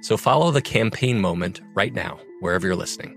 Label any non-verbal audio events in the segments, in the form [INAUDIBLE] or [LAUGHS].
So follow the campaign moment right now, wherever you're listening.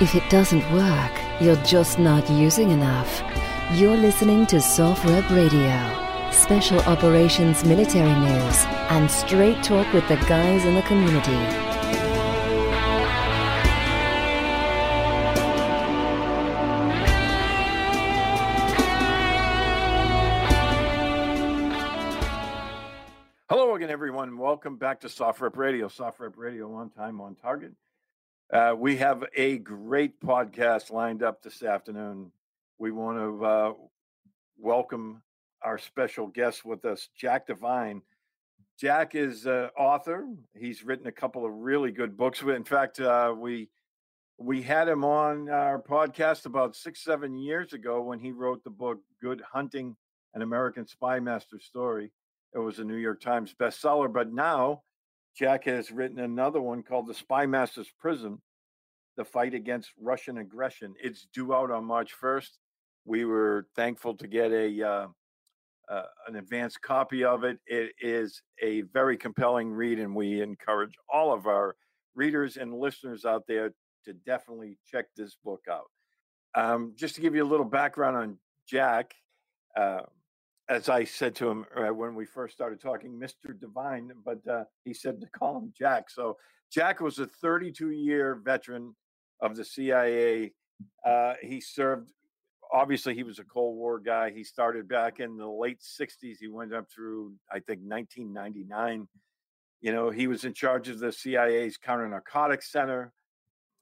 If it doesn't work, you're just not using enough. You're listening to SOFREP Radio. Special Operations Military News and straight talk with the guys in the community. Hello again, everyone. Welcome back to SOFREP Radio. SOFREP Radio, on time, on target. Uh, we have a great podcast lined up this afternoon. We want to uh, welcome our special guest with us, Jack Devine. Jack is an author. He's written a couple of really good books. In fact, uh, we we had him on our podcast about six, seven years ago when he wrote the book "Good Hunting: An American Spy Master Story." It was a New York Times bestseller, but now Jack has written another one called The Spy Master's Prism The Fight Against Russian Aggression. It's due out on March 1st. We were thankful to get a uh, uh, an advanced copy of it. It is a very compelling read, and we encourage all of our readers and listeners out there to definitely check this book out. Um, just to give you a little background on Jack, uh, as I said to him uh, when we first started talking, Mr. Devine, but uh, he said to call him Jack. So Jack was a 32 year veteran of the CIA. Uh, he served, obviously, he was a Cold War guy. He started back in the late 60s. He went up through, I think, 1999. You know, he was in charge of the CIA's counter narcotics center.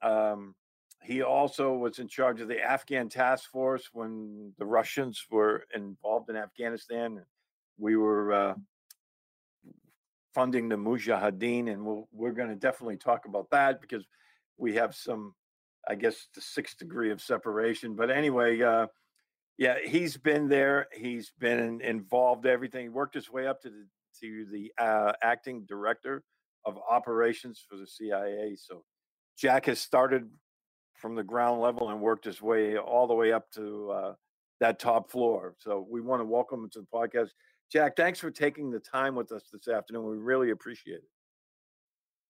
Um, he also was in charge of the Afghan task force when the Russians were involved in Afghanistan. We were uh, funding the Mujahideen, and we'll, we're going to definitely talk about that because we have some, I guess, the sixth degree of separation. But anyway, uh, yeah, he's been there. He's been involved. Everything. He worked his way up to the to the uh, acting director of operations for the CIA. So Jack has started from the ground level and worked his way all the way up to uh, that top floor. So we want to welcome him to the podcast. Jack, thanks for taking the time with us this afternoon. We really appreciate it.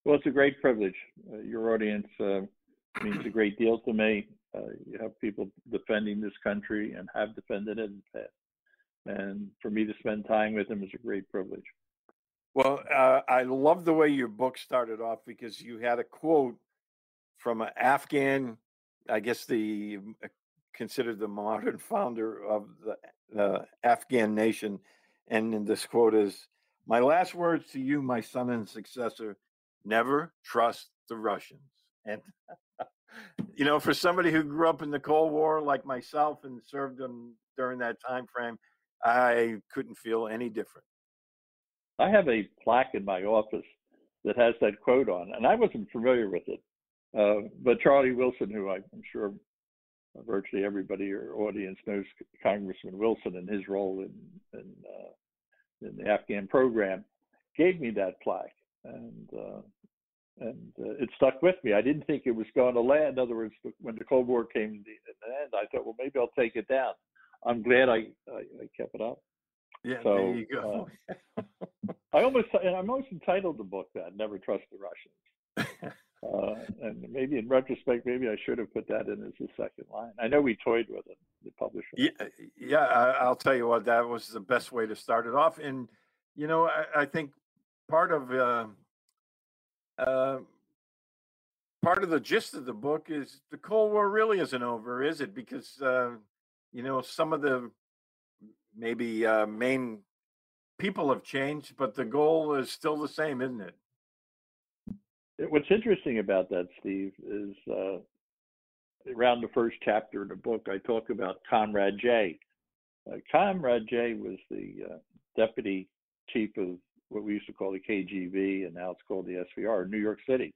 Well, it's a great privilege. Uh, your audience uh, means a great deal to me. Uh, you have people defending this country and have defended it in the past. And for me to spend time with them is a great privilege. Well, uh, I love the way your book started off because you had a quote from an Afghan, I guess the uh, considered the modern [LAUGHS] founder of the, the Afghan nation. And this quote is My last words to you, my son and successor never trust the Russians. And, [LAUGHS] you know, for somebody who grew up in the Cold War like myself and served them during that time frame, I couldn't feel any different. I have a plaque in my office that has that quote on, and I wasn't familiar with it. Uh, but Charlie Wilson, who I'm sure virtually everybody in your audience knows Congressman Wilson and his role in in, uh, in the Afghan program, gave me that plaque, and uh, and uh, it stuck with me. I didn't think it was going to land. In other words, when the Cold War came to the end, I thought, well, maybe I'll take it down. I'm glad I I, I kept it up. Yeah, so, there you go. uh, [LAUGHS] I almost and I'm almost entitled to book that. Never trust the Russians. Uh, and maybe in retrospect, maybe I should have put that in as the second line. I know we toyed with it, the publisher. Yeah, yeah. I, will tell you what, that was the best way to start it off. And you know, I, I think part of uh, uh, part of the gist of the book is the Cold War really isn't over, is it? Because uh, you know some of the maybe uh, main people have changed, but the goal is still the same, isn't it? What's interesting about that, Steve, is uh, around the first chapter in the book, I talk about Comrade J. Uh, Comrade J was the uh, deputy chief of what we used to call the KGB, and now it's called the SVR New York City.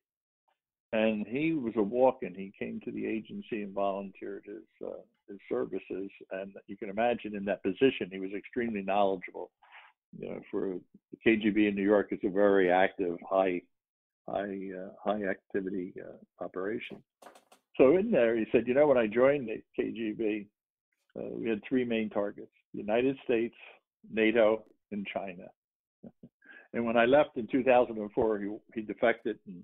And he was a walk-in. He came to the agency and volunteered his uh, his services. And you can imagine in that position, he was extremely knowledgeable. You know, for the KGB in New York, it's a very active, high high uh, high activity uh, operation. So in there, he said, you know, when I joined the KGB, uh, we had three main targets: the United States, NATO, and China. [LAUGHS] and when I left in 2004, he he defected, and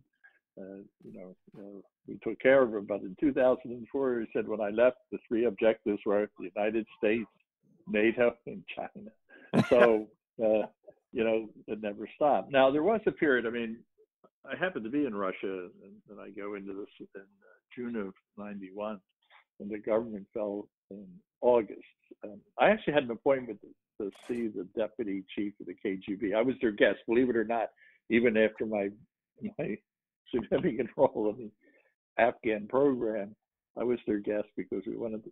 uh, you know uh, we took care of him. But in 2004, he said, when I left, the three objectives were the United States, NATO, and China. [LAUGHS] So. Uh, you know, it never stopped. Now there was a period. I mean, I happened to be in Russia, and, and I go into this in uh, June of '91, and the government fell in August. Um, I actually had an appointment to, to see the deputy chief of the KGB. I was their guest, believe it or not, even after my my [LAUGHS] significant role in the Afghan program. I was their guest because we wanted to,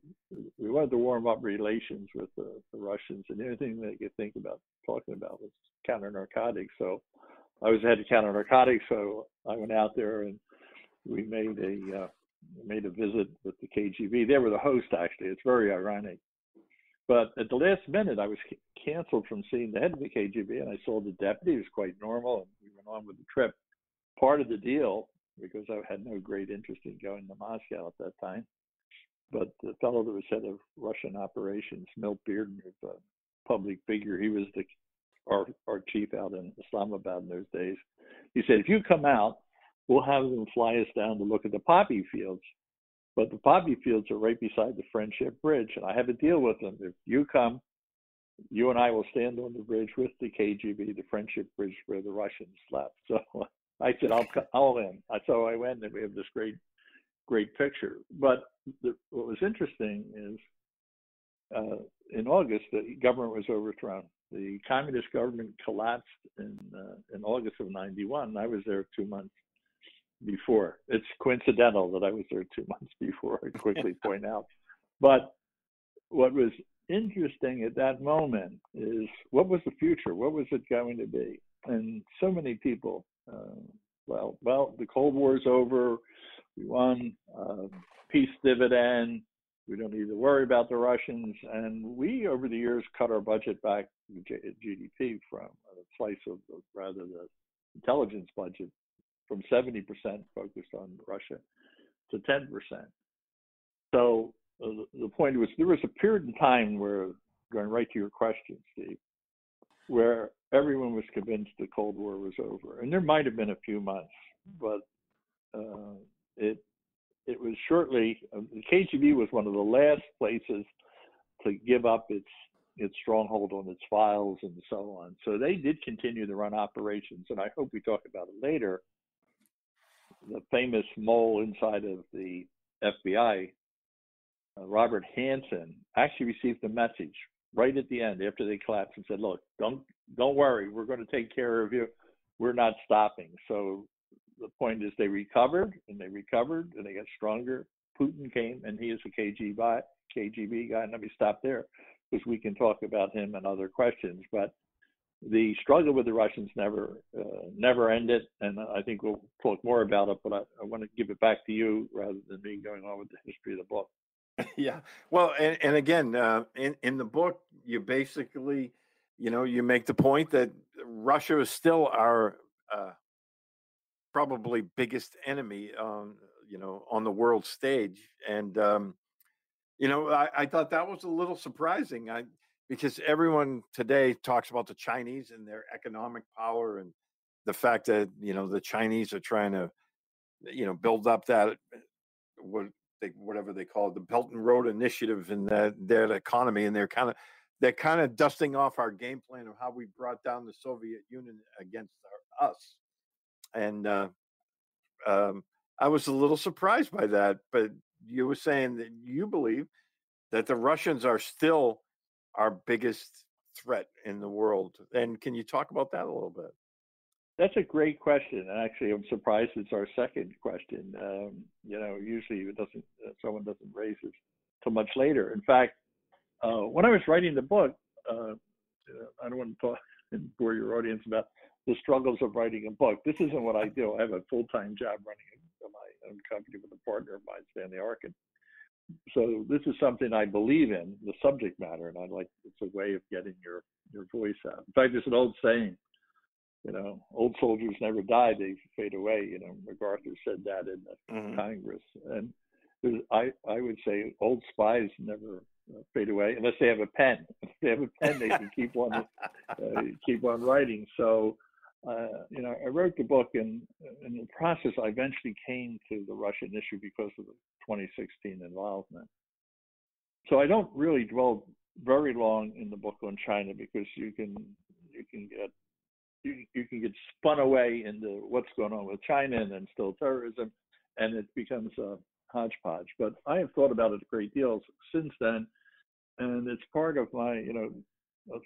we wanted to warm up relations with the, the Russians, and anything they could think about talking about was counter narcotics. So I was head of counter narcotics, so I went out there and we made a uh, made a visit with the KGB. They were the host, actually. It's very ironic. But at the last minute, I was canceled from seeing the head of the KGB, and I saw the deputy. It was quite normal, and we went on with the trip. Part of the deal, because I had no great interest in going to Moscow at that time, but the fellow that was head of Russian operations, Milt Bearden, a public figure. He was the our, our chief out in Islamabad in those days. He said, if you come out, we'll have them fly us down to look at the poppy fields. But the poppy fields are right beside the Friendship Bridge, and I have a deal with them. If you come, you and I will stand on the bridge with the KGB, the Friendship Bridge where the Russians left. [LAUGHS] So I said, I'll, I'll in. So I went, and we have this great, great picture. But the, what was interesting is uh, in August, the government was overthrown the communist government collapsed in uh, in August of '91. I was there two months before. It's coincidental that I was there two [LAUGHS] months before. I quickly [LAUGHS] point out, but what was interesting at that moment is what was the future? What was it going to be? And so many people, uh, well, well, the Cold War's over. We won uh, peace dividend. We don't need to worry about the Russians. And we, over the years, cut our budget back, GDP, from a slice of rather the intelligence budget from 70% focused on Russia to 10%. So uh, the point was there was a period in time where, going right to your question, Steve, where everyone was convinced the Cold War was over, and there might have been a few months, but uh, it it was shortly. The KGB was one of the last places to give up its its stronghold on its files and so on. So they did continue to run operations, and I hope we talk about it later. The famous mole inside of the FBI, uh, Robert Hanssen, actually received a message right at the end after they collapsed and said, "Look, don't don't worry, we're going to take care of you. We're not stopping." So the point is, they recovered and they recovered and they got stronger. Putin came and he is a KGB KGB guy. Let me stop there because we can talk about him and other questions. But the struggle with the Russians never uh, never ended, and I think we'll talk more about it. But I, I want to give it back to you rather than me going on with the history of the book. [LAUGHS] yeah. Well, and, and again, uh, in in the book, you basically, you know, you make the point that Russia is still our uh, probably biggest enemy, um, you know, on the world stage, and um, you know, I, I thought that was a little surprising. I because everyone today talks about the Chinese and their economic power and the fact that you know the Chinese are trying to, you know, build up that what they, whatever they call it, the Belt and Road Initiative and that their economy, and they're kind of they're kind of dusting off our game plan of how we brought down the Soviet Union against our, us. And uh, um, I was a little surprised by that. But you were saying that you believe that the Russians are still our biggest threat in the world. And can you talk about that a little bit? That's a great question. And actually, I'm surprised it's our second question. Um, you know, usually it doesn't, uh, someone doesn't raise it till much later. In fact, uh, when I was writing the book, uh, I don't want to talk [LAUGHS] and bore your audience about the struggles of writing a book. This isn't what I do. I have a full-time job running my own company with a partner of mine, Stanley Arkin. So this is something I believe in, the subject matter, and I like it's a way of getting your your voice out. In fact, there's an old saying you know, old soldiers never die; they fade away. You know, MacArthur said that in the mm-hmm. Congress, and I I would say old spies never uh, fade away unless they have a pen. [LAUGHS] If they have a pen, they can keep on [LAUGHS] uh, keep on writing. So, uh, you know, I wrote the book, and in the process, I eventually came to the Russian issue because of the 2016 involvement. So I don't really dwell very long in the book on China because you can you can get you, you can get spun away into what's going on with China and then still terrorism, and it becomes a hodgepodge. But I have thought about it a great deal since then, and it's part of my, you know,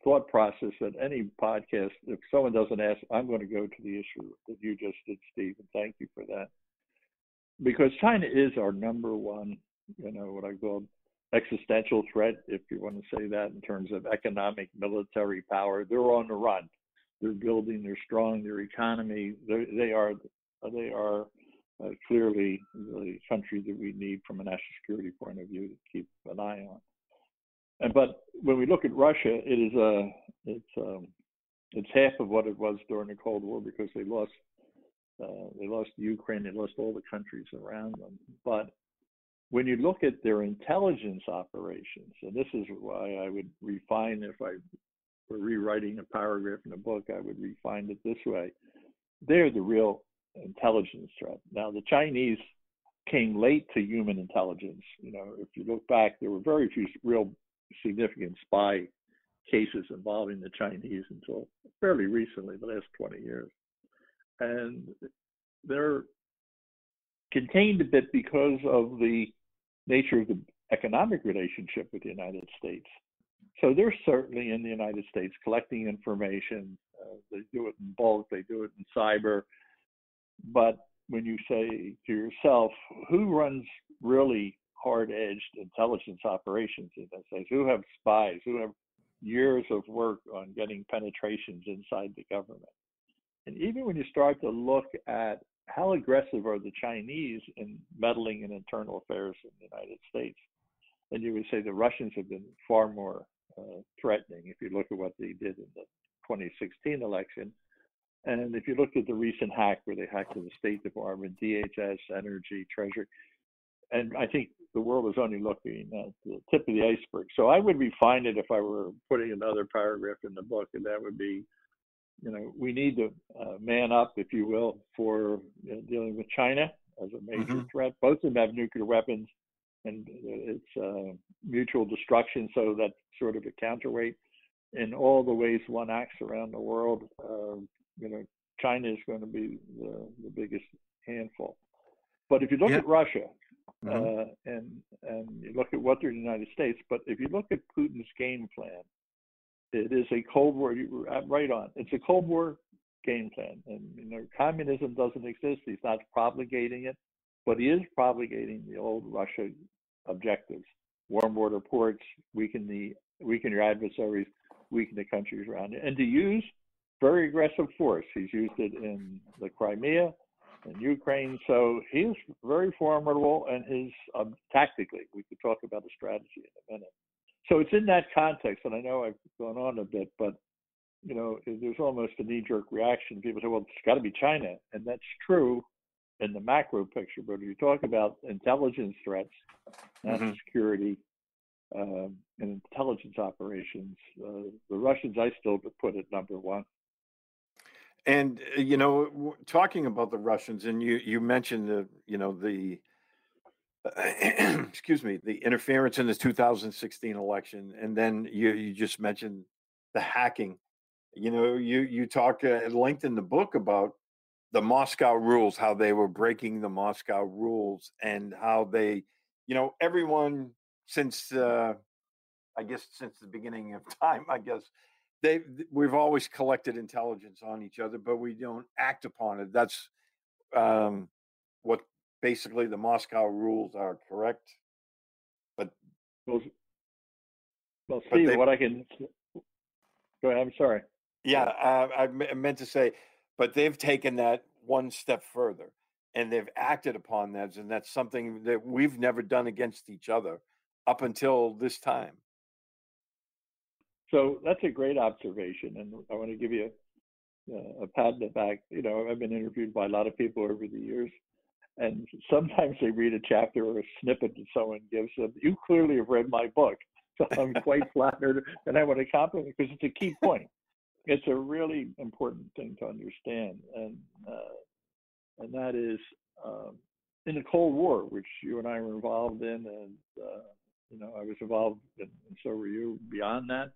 thought process that any podcast, if someone doesn't ask, I'm going to go to the issue that you just did, Steve, and thank you for that. Because China is our number one, you know, what I call existential threat, if you want to say that, in terms of economic, military power. They're on the run they're building, they're strong, their economy, they are they are uh, clearly the country that we need from a national security point of view to keep an eye on. And but when we look at Russia, it is a it's um, it's half of what it was during the Cold War because they lost uh, they lost Ukraine, they lost all the countries around them. But when you look at their intelligence operations, and this is why I would refine if I were rewriting a paragraph in a book, I would refine it this way. They're the real intelligence threat. Now, the Chinese came late to human intelligence. You know, if you look back, there were very few real significant spy cases involving the Chinese until fairly recently, the last 20 years. And they're contained a bit because of the nature of the economic relationship with the United States. So they're certainly in the United States collecting information. Uh, they do it in bulk, they do it in cyber. But when you say to yourself, who runs really hard edged intelligence operations in this? Who have spies? Who have years of work on getting penetrations inside the government? And even when you start to look at how aggressive are the Chinese in meddling in internal affairs in the United States, then you would say the Russians have been far more uh, threatening if you look at what they did in the 2016 election. And if you look at the recent hack where they hacked the State Department, DHS, Energy, Treasury, and I think the world is only looking at the tip of the iceberg. So I would refine it if I were putting another paragraph in the book, and that would be, you know, we need to uh, man up, if you will, for you know, dealing with China as a major mm-hmm. threat. Both of them have nuclear weapons, and it's uh, mutual destruction. So that's sort of a counterweight in all the ways one acts around the world. Uh, you know, China is going to be the, the biggest handful. But if you look at Russia, mm-hmm. uh, and and you look at what they're in the United States, but if you look at Putin's game plan, it is a Cold War. Right on. It's a Cold War game plan, and you know, communism doesn't exist. He's not propagating it, but he is propagating the old Russia objectives: warm border ports, weaken the weaken your adversaries, weaken the countries around it, and to use very aggressive force. He's used it in the Crimea, in Ukraine. So he's very formidable, and his um, tactically, we could talk about the strategy in a minute. So it's in that context, and I know I've gone on a bit, but you know, there's almost a knee-jerk reaction. People say, "Well, it's got to be China," and that's true in the macro picture. But if you talk about intelligence threats, national mm-hmm. security, um, and intelligence operations, uh, the Russians, I still put at number one. And uh, you know, talking about the Russians, and you you mentioned the you know the [CLEARS THROAT] excuse me the interference in the 2016 election, and then you you just mentioned the hacking. You know, you you talk at length in the book about the Moscow rules, how they were breaking the Moscow rules, and how they, you know, everyone since uh, I guess since the beginning of [LAUGHS] time, I guess they we've always collected intelligence on each other, but we don't act upon it. That's um, what basically the Moscow rules are, correct? But well, well Steve, they, what I can go ahead. I'm sorry. Yeah, uh, I meant to say, but they've taken that one step further, and they've acted upon that, and that's something that we've never done against each other up until this time. So that's a great observation, and I want to give you a, a pat in the back. You know, I've been interviewed by a lot of people over the years, and sometimes they read a chapter or a snippet that someone gives them. You clearly have read my book, so I'm quite [LAUGHS] flattered, and I want to compliment because it's a key point. It's a really important thing to understand, and uh, and that is um, in the Cold War, which you and I were involved in, and uh, you know I was involved, in, and so were you. Beyond that,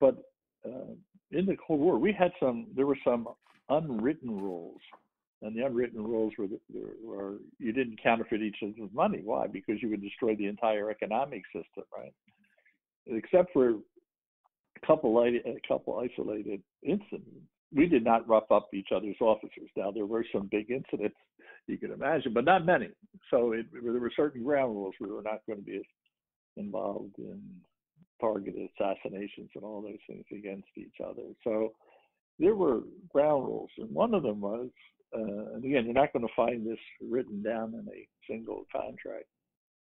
but uh, in the Cold War, we had some. There were some unwritten rules, and the unwritten rules were, were you didn't counterfeit each other's money. Why? Because you would destroy the entire economic system, right? Except for a couple a couple isolated incidents, we did not rough up each other's officers. Now there were some big incidents you can imagine, but not many. So it, there were certain ground rules we were not going to be involved in targeted assassinations and all those things against each other. So there were ground rules, and one of them was, uh, and again, you're not going to find this written down in a single contract,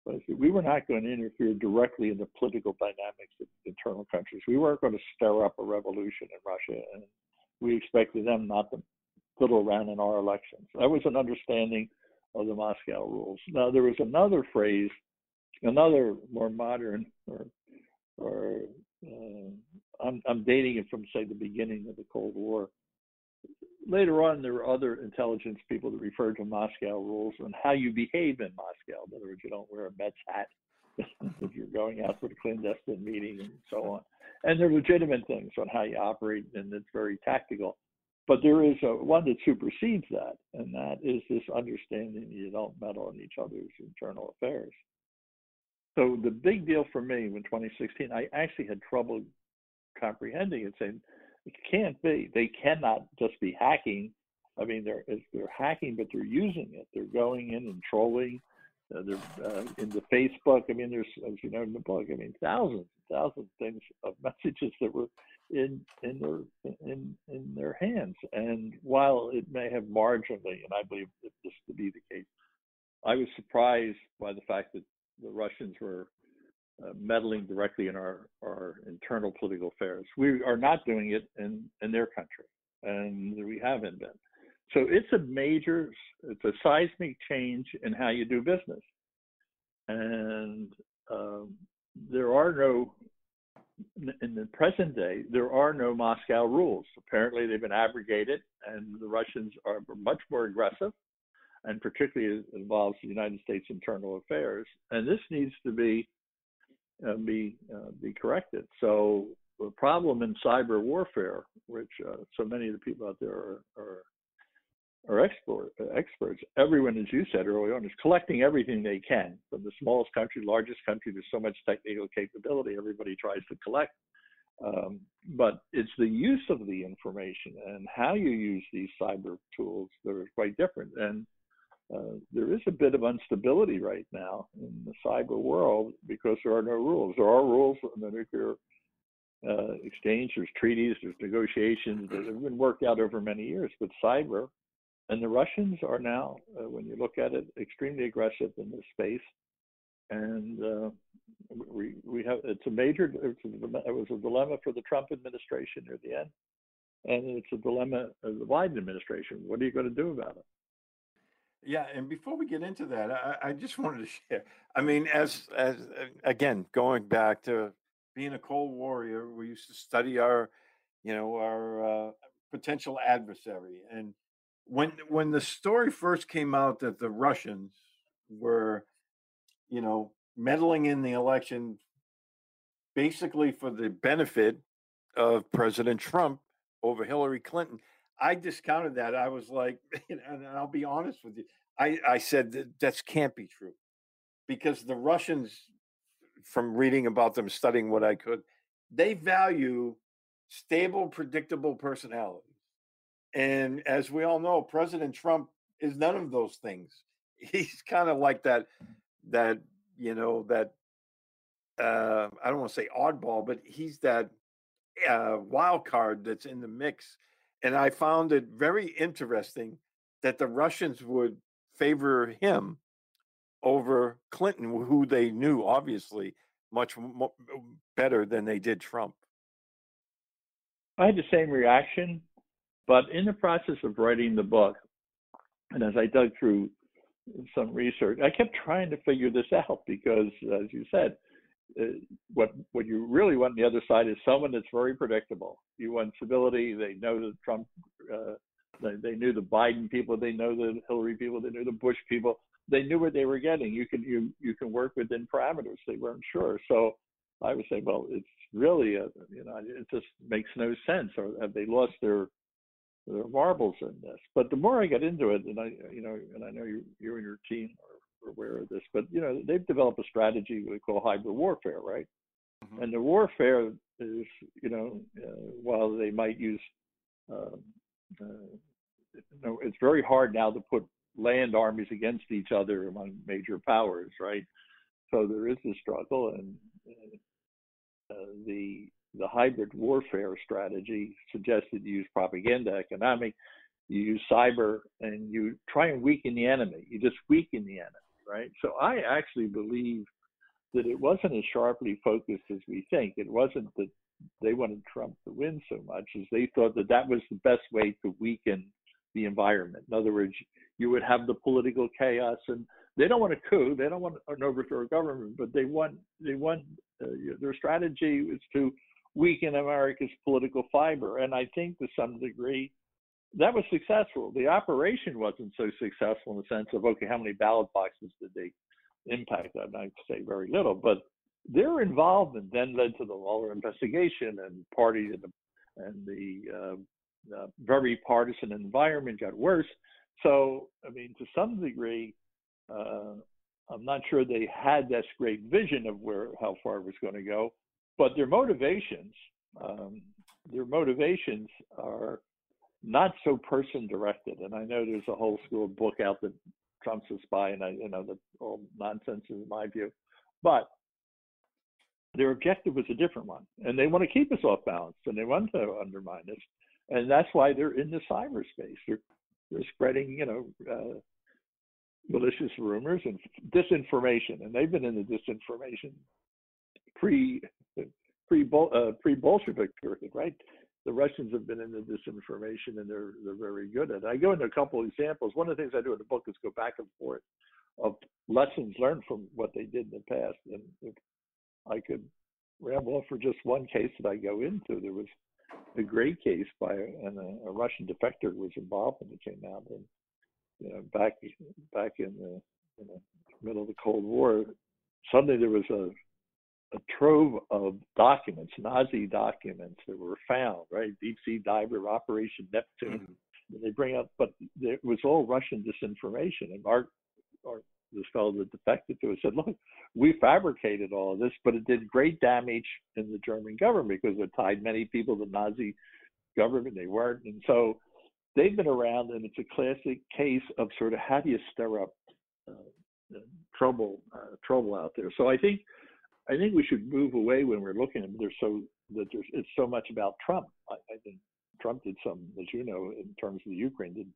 but we were not going to interfere directly in the political dynamics of internal countries. We weren't going to stir up a revolution in Russia, and we expected them not to fiddle around in our elections. That was an understanding of the Moscow rules. Now, there was another phrase, another more modern or or uh, I'm, I'm dating it from say the beginning of the Cold War. Later on, there were other intelligence people that referred to Moscow rules and how you behave in Moscow. In other words, you don't wear a Mets hat [LAUGHS] if you're going out for a clandestine meeting and so on. And there are legitimate things on how you operate, and it's very tactical. But there is a, one that supersedes that, and that is this understanding you don't meddle in each other's internal affairs. So the big deal for me in 2016, I actually had trouble comprehending it, saying it can't be. They cannot just be hacking. I mean, they're they're hacking, but they're using it. They're going in and trolling. Uh, they're uh, into Facebook. I mean, there's as you know in the book. I mean, thousands, thousands of things of [LAUGHS] messages that were in in their in in their hands. And while it may have marginally, and I believe this to be the case, I was surprised by the fact that the Russians were uh, meddling directly in our, our internal political affairs. We are not doing it in, in their country, and we haven't been. So it's a major, it's a seismic change in how you do business. And um, there are no, in the present day, there are no Moscow rules. Apparently, they've been abrogated, and the Russians are much more aggressive, and particularly it involves the United States internal affairs. And this needs to be uh, be uh, be corrected. So the problem in cyber warfare, which uh, so many of the people out there are, are are expert, experts. Everyone, as you said earlier on, is collecting everything they can from the smallest country, largest country. There's so much technical capability. Everybody tries to collect. Um, but it's the use of the information and how you use these cyber tools that are quite different. And uh, there is a bit of instability right now in the cyber world because there are no rules. There are rules in the nuclear uh, exchange, there's treaties, there's negotiations that have been worked out over many years. But cyber and the Russians are now, uh, when you look at it, extremely aggressive in this space. And uh, we we have it's a major it's a, it was a dilemma for the Trump administration near the end, and it's a dilemma of the Biden administration. What are you going to do about it? Yeah, and before we get into that, I, I just [LAUGHS] wanted to share. I mean, as as again going back to being a Cold Warrior, we used to study our, you know, our uh, potential adversary, and when when the story first came out that the Russians were, you know, meddling in the election basically for the benefit of President Trump over Hillary Clinton, I discounted that. I was like, [LAUGHS] and I'll be honest with you, I, I said that that can't be true because the Russians, from reading about them, studying what I could, they value stable, predictable personalities. And as we all know, President Trump is none of those things. [LAUGHS] He's kind of like that, that, you know, that, uh, I don't want to say oddball, but he's that uh, wild card that's in the mix. And I found it very interesting that the Russians would favor him over Clinton, who they knew obviously much better than they did Trump. I had the same reaction. But in the process of writing the book, and as I dug through some research, I kept trying to figure this [LAUGHS] out because, as you said, what what you really want on the other side is someone that's very predictable. You want stability. They know the Trump, uh, they, they knew the Biden people, they know the Hillary people, they knew the Bush people. They knew what they were getting. You can you you can work within parameters. They weren't sure. So I would say, well, it's really a you know it just makes no sense. Or have they lost their there are marbles in this. But the more I get into it, and I, you know, and I know you, you and your team are aware of this, but you know, they've developed a strategy we call hybrid warfare, right? Mm-hmm. And the warfare is, you know, uh, while they might use, uh, uh, you know, it's very hard now to put land armies against each other among major powers, right? So there is a struggle, and uh, the the hybrid warfare strategy suggested you use propaganda, economic, you use cyber, and you try and weaken the enemy. You just weaken the enemy, right? So I actually believe that it wasn't as sharply focused as we think. It wasn't that they wanted Trump to win so much as they thought that that was the best way to weaken the environment. In other words, you would have the political chaos, and they don't want a coup, they don't want an overthrow of government, but they want they want uh, their strategy is to weaken America's political fiber. And I think to some degree that was successful. The operation wasn't so successful in the sense of, okay, how many ballot boxes did they impact? I'd say very little, but their involvement then led to the Mueller investigation and party and the, and the uh, uh, very partisan environment got worse. So, I mean, to some degree, uh, I'm not sure they had this great vision of where how far it was going to go but their motivations, um, their motivations are not so person directed. And I know there's a whole school book out that Trump's a spy, and I, you know, that all nonsense is my view. But their objective was a different one, and they want to keep us off balance, and they want to undermine us, and that's why they're in the cyberspace. They're they're spreading, you know, uh, malicious rumors and disinformation, and they've been in the disinformation pre pre uh, pre Bolshevik period, right? The Russians have been into disinformation and they're they're very good at it. I go into a couple of examples. One of the things I do in the book is go back and forth of lessons learned from what they did in the past. And if I could ramble for just one case that I go into, there was a great case by and a, a Russian defector was involved when it came out and you know back back in the, in the middle of the Cold War, suddenly there was a a trove of documents, Nazi documents that were found, right? Deep Sea Diver, Operation Neptune. Mm-hmm. They bring up, but it was all Russian disinformation. And our, our this fellow that defected to us said, look, we fabricated all of this, but it did great damage in the German government because it tied many people to Nazi government. They weren't. And so they've been around, and it's a classic case of sort of how do you stir up uh, trouble, uh, trouble out there. So I think I think we should move away when we're looking at there's so that there's it's so much about Trump. I, I think Trump did some, as you know, in terms of the Ukraine, did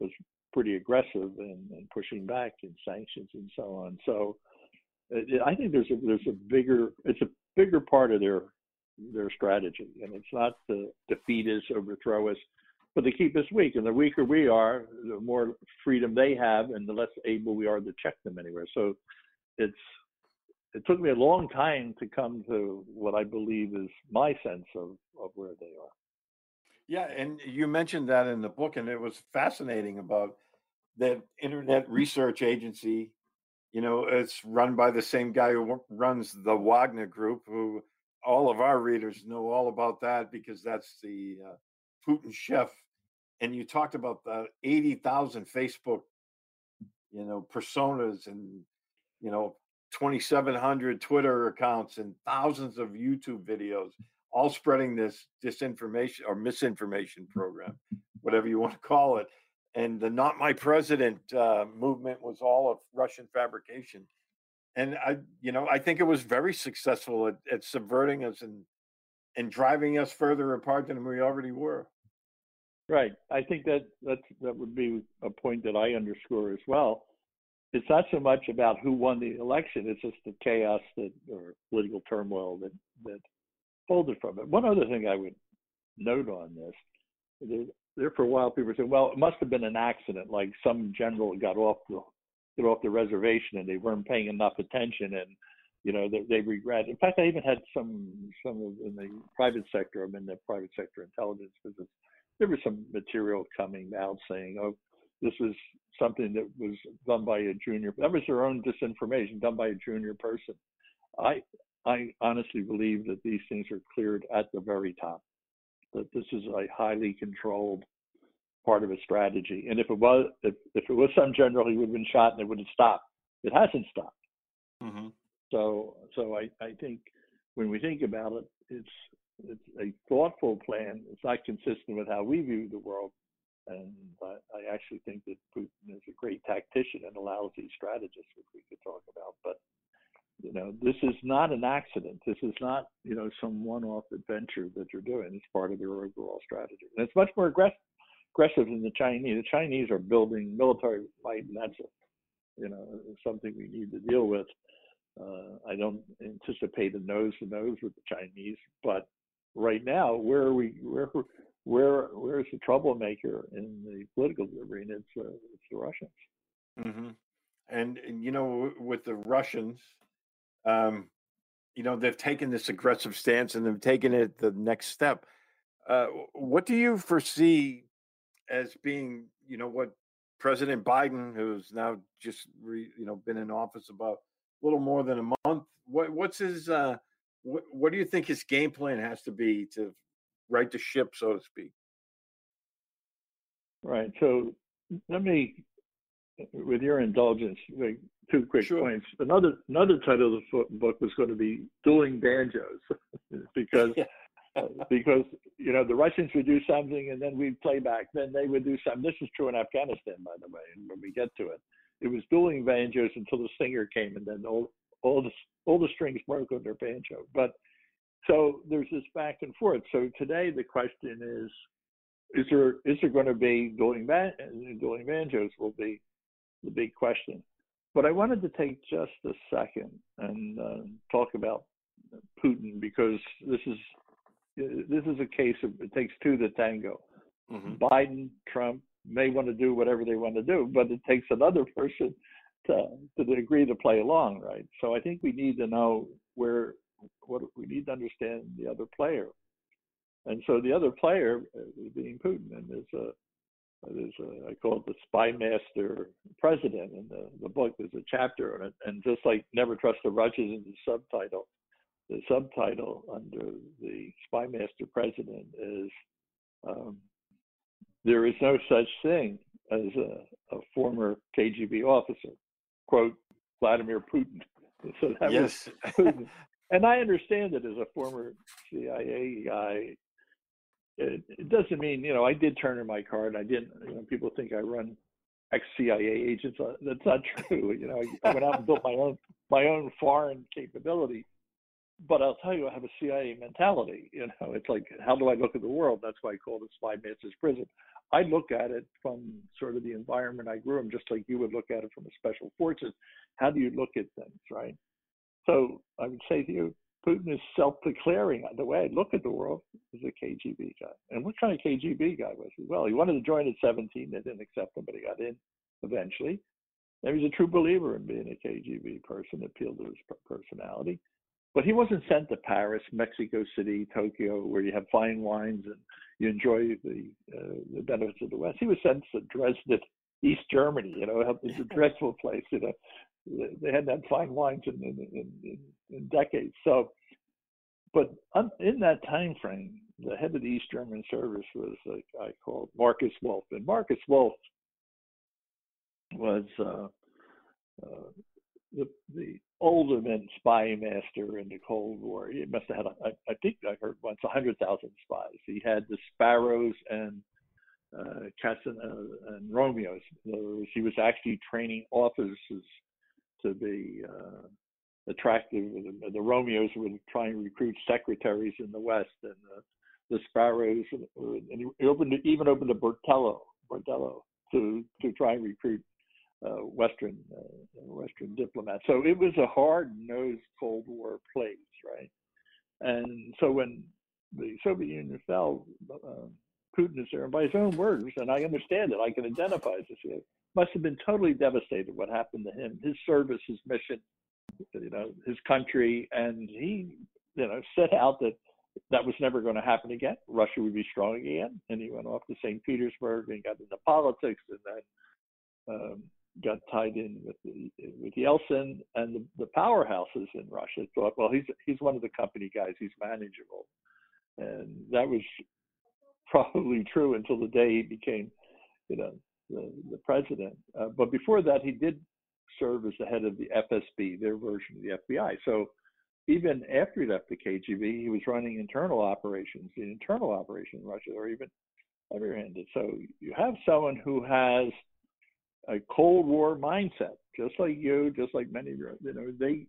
was pretty aggressive in pushing back in sanctions and so on. So uh, it, I think there's a there's a bigger it's a bigger part of their their strategy, and it's not to defeat us, overthrow us, but to keep us weak. And the weaker we are, the more freedom they have, and the less able we are to check them anywhere. So it's it took me a long time to come to what I believe is my sense of, of where they are. Yeah, and you mentioned that in the book, and it was fascinating about that Internet Research Agency. You know, it's run by the same guy who runs the Wagner Group, who all of our readers know all about that because that's the uh, Putin chef. And you talked about the 80,000 Facebook, you know, personas and, you know, 2,700 Twitter accounts and thousands of YouTube videos, all spreading this disinformation or misinformation program, whatever you want to call it. And the "Not My President" uh, movement was all of Russian fabrication. And I, you know, I think it was very successful at, at subverting us and and driving us further apart than we already were. Right. I think that that that would be a point that I underscore as well it's not so much about who won the election; it's just the chaos that or political turmoil that that folded from it. One other thing I would note on this: there, for a while, people said, "Well, it must have been an accident, like some general got off the got off the reservation and they weren't paying enough attention and." You know, they, they regret. In fact, I even had some some of, in the private sector. I'm in the private sector intelligence business. There was some material coming out saying, "Oh, this was something that was done by a junior. That was their own disinformation done by a junior person. I I honestly believe that these things are cleared at the very top. That this is a highly controlled part of a strategy. And if it was if, if it was some general, he would have been shot and it would have stopped. It hasn't stopped. Mm-hmm. So so I, I think when we think about it, it's it's a thoughtful plan. It's not consistent with how we view the world, and I, I actually think that Putin is a great tactician and a lousy strategist, which we could talk about. But you know, this is not an accident. This is not you know some one-off adventure that you're doing. It's part of your overall strategy, and it's much more aggressive aggressive than the Chinese. The Chinese are building military might, and that's a, you know something we need to deal with. Uh, I don't anticipate a nose to nose with the Chinese, but right now, where are we? Where where where's the troublemaker in the political arena? It's uh, it's the Russians. Mm-hmm. And, and, you know, with the Russians, um, you know, they've taken this aggressive stance and they've taken it the next step. Uh, what do you foresee as being, you know, what President Biden, who's now just, re, you know, been in office about a little more than a month, what, what's his, uh, what, what do you think his game plan has to be to right the ship, so to speak. Right. So let me, with your indulgence, make two quick sure. points. Another another title of the book was going to be "Dueling Banjos," [LAUGHS] because uh, because you know the Russians would do something and then we'd play back. Then they would do something. This is true in Afghanistan, by the way. And when we get to it, it was dueling banjos until the singer came, and then all all the all the strings broke on their banjo. But so there's this back and forth. So today the question is, is there is there going to be dueling ban- dueling banjos will be the big question. But I wanted to take just a second and uh, talk about Putin because this is this is a case of it takes two to tango. Mm-hmm. Biden, Trump may want to do whatever they want to do, but it takes another person to to agree to play along, right? So I think we need to know where what we need to understand the other player, and so the other player is being Putin, and there's a there's a I call it the spy master president in the the book. There's a chapter on it, and just like Never Trust the Russians in the subtitle, the subtitle under the spy master president is um, there is no such thing as a, a former KGB officer quote Vladimir Putin. [LAUGHS] So that yes. was Putin. [LAUGHS] and I understand it as a former CIA guy. It, it, doesn't mean you know I did turn in my card. I didn't. You know, people think I run ex CIA agents. Uh, that's not [LAUGHS] true. You know, I, went out and built my own my own foreign capability. But I'll tell you, I have a CIA mentality. You know, it's like how do I look at the world? That's why I call it spy master's Prism. I look at it from sort of the environment I grew in, just like you would look at it from a special forces. How do you look at things, right? So I would say to you, Putin is self-declaring. The way I look at the world is a KGB guy. And what kind of KGB guy was he? Well, he wanted to join at 17. They didn't accept him, but he got in eventually. And he's a true believer in being a KGB person, appealed to his personality. But he wasn't sent to Paris, Mexico City, Tokyo, where you have fine wines and you enjoy the uh, the benefits of the West. He was sent to Dresden, East Germany. You know, it's a [LAUGHS] dreadful place. You know, they hadn't had fine wines in in, in, in decades. So, but in that time frame, the head of the East German service was a guy called Markus Wolf, and Markus Wolf was uh, uh, the the spy master in the Cold War. He must have had, I think I heard once, 100,000 spies. He had the Sparrows and uh, Casan- uh, and Romeos. He was actually training officers to be uh, attractive. The, the Romeos were trying to recruit secretaries in the West, and uh, the Sparrows, and he opened even opened bordello, bordello to to try and recruit uh, Western uh, Western diplomats. So it was a hard-nosed Cold War place, right? And so when the Soviet Union fell, uh, Putin is there, and by his own words, and I understand it, I can identify this. He must have been totally devastated what happened to him, his service, his mission, you know, his country, and he, you know, set out that that was never going to happen again. Russia would be strong again, and he went off to St. Petersburg and got into politics, and then um, got tied in with the, with Yeltsin and the, the powerhouses in Russia thought, well, he's he's one of the company guys, he's manageable, and that was [LAUGHS] probably true until the day he became, you know, the, the president. Uh, but before that, he did serve as the head of the FSB, their version of the FBI. So even after he left the KGB, he was running internal operations, the internal operation in Russia, or even underhanded. So you have someone who has a Cold War mindset, just like you, just like many of you know, they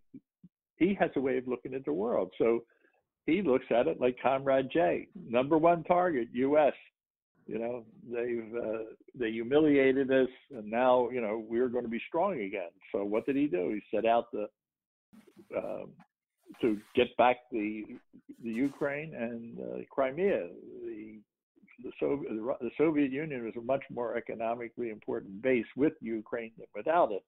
he has a way of looking at the world. So he looks at it like Comrade J, number one target, U.S. You know, they've uh, they humiliated us, and now you know we're going to be strong again. So what did he do? He set out to uh, to get back the the Ukraine and uh, Crimea. The the Soviet, the Soviet Union was a much more economically important base with Ukraine than without it.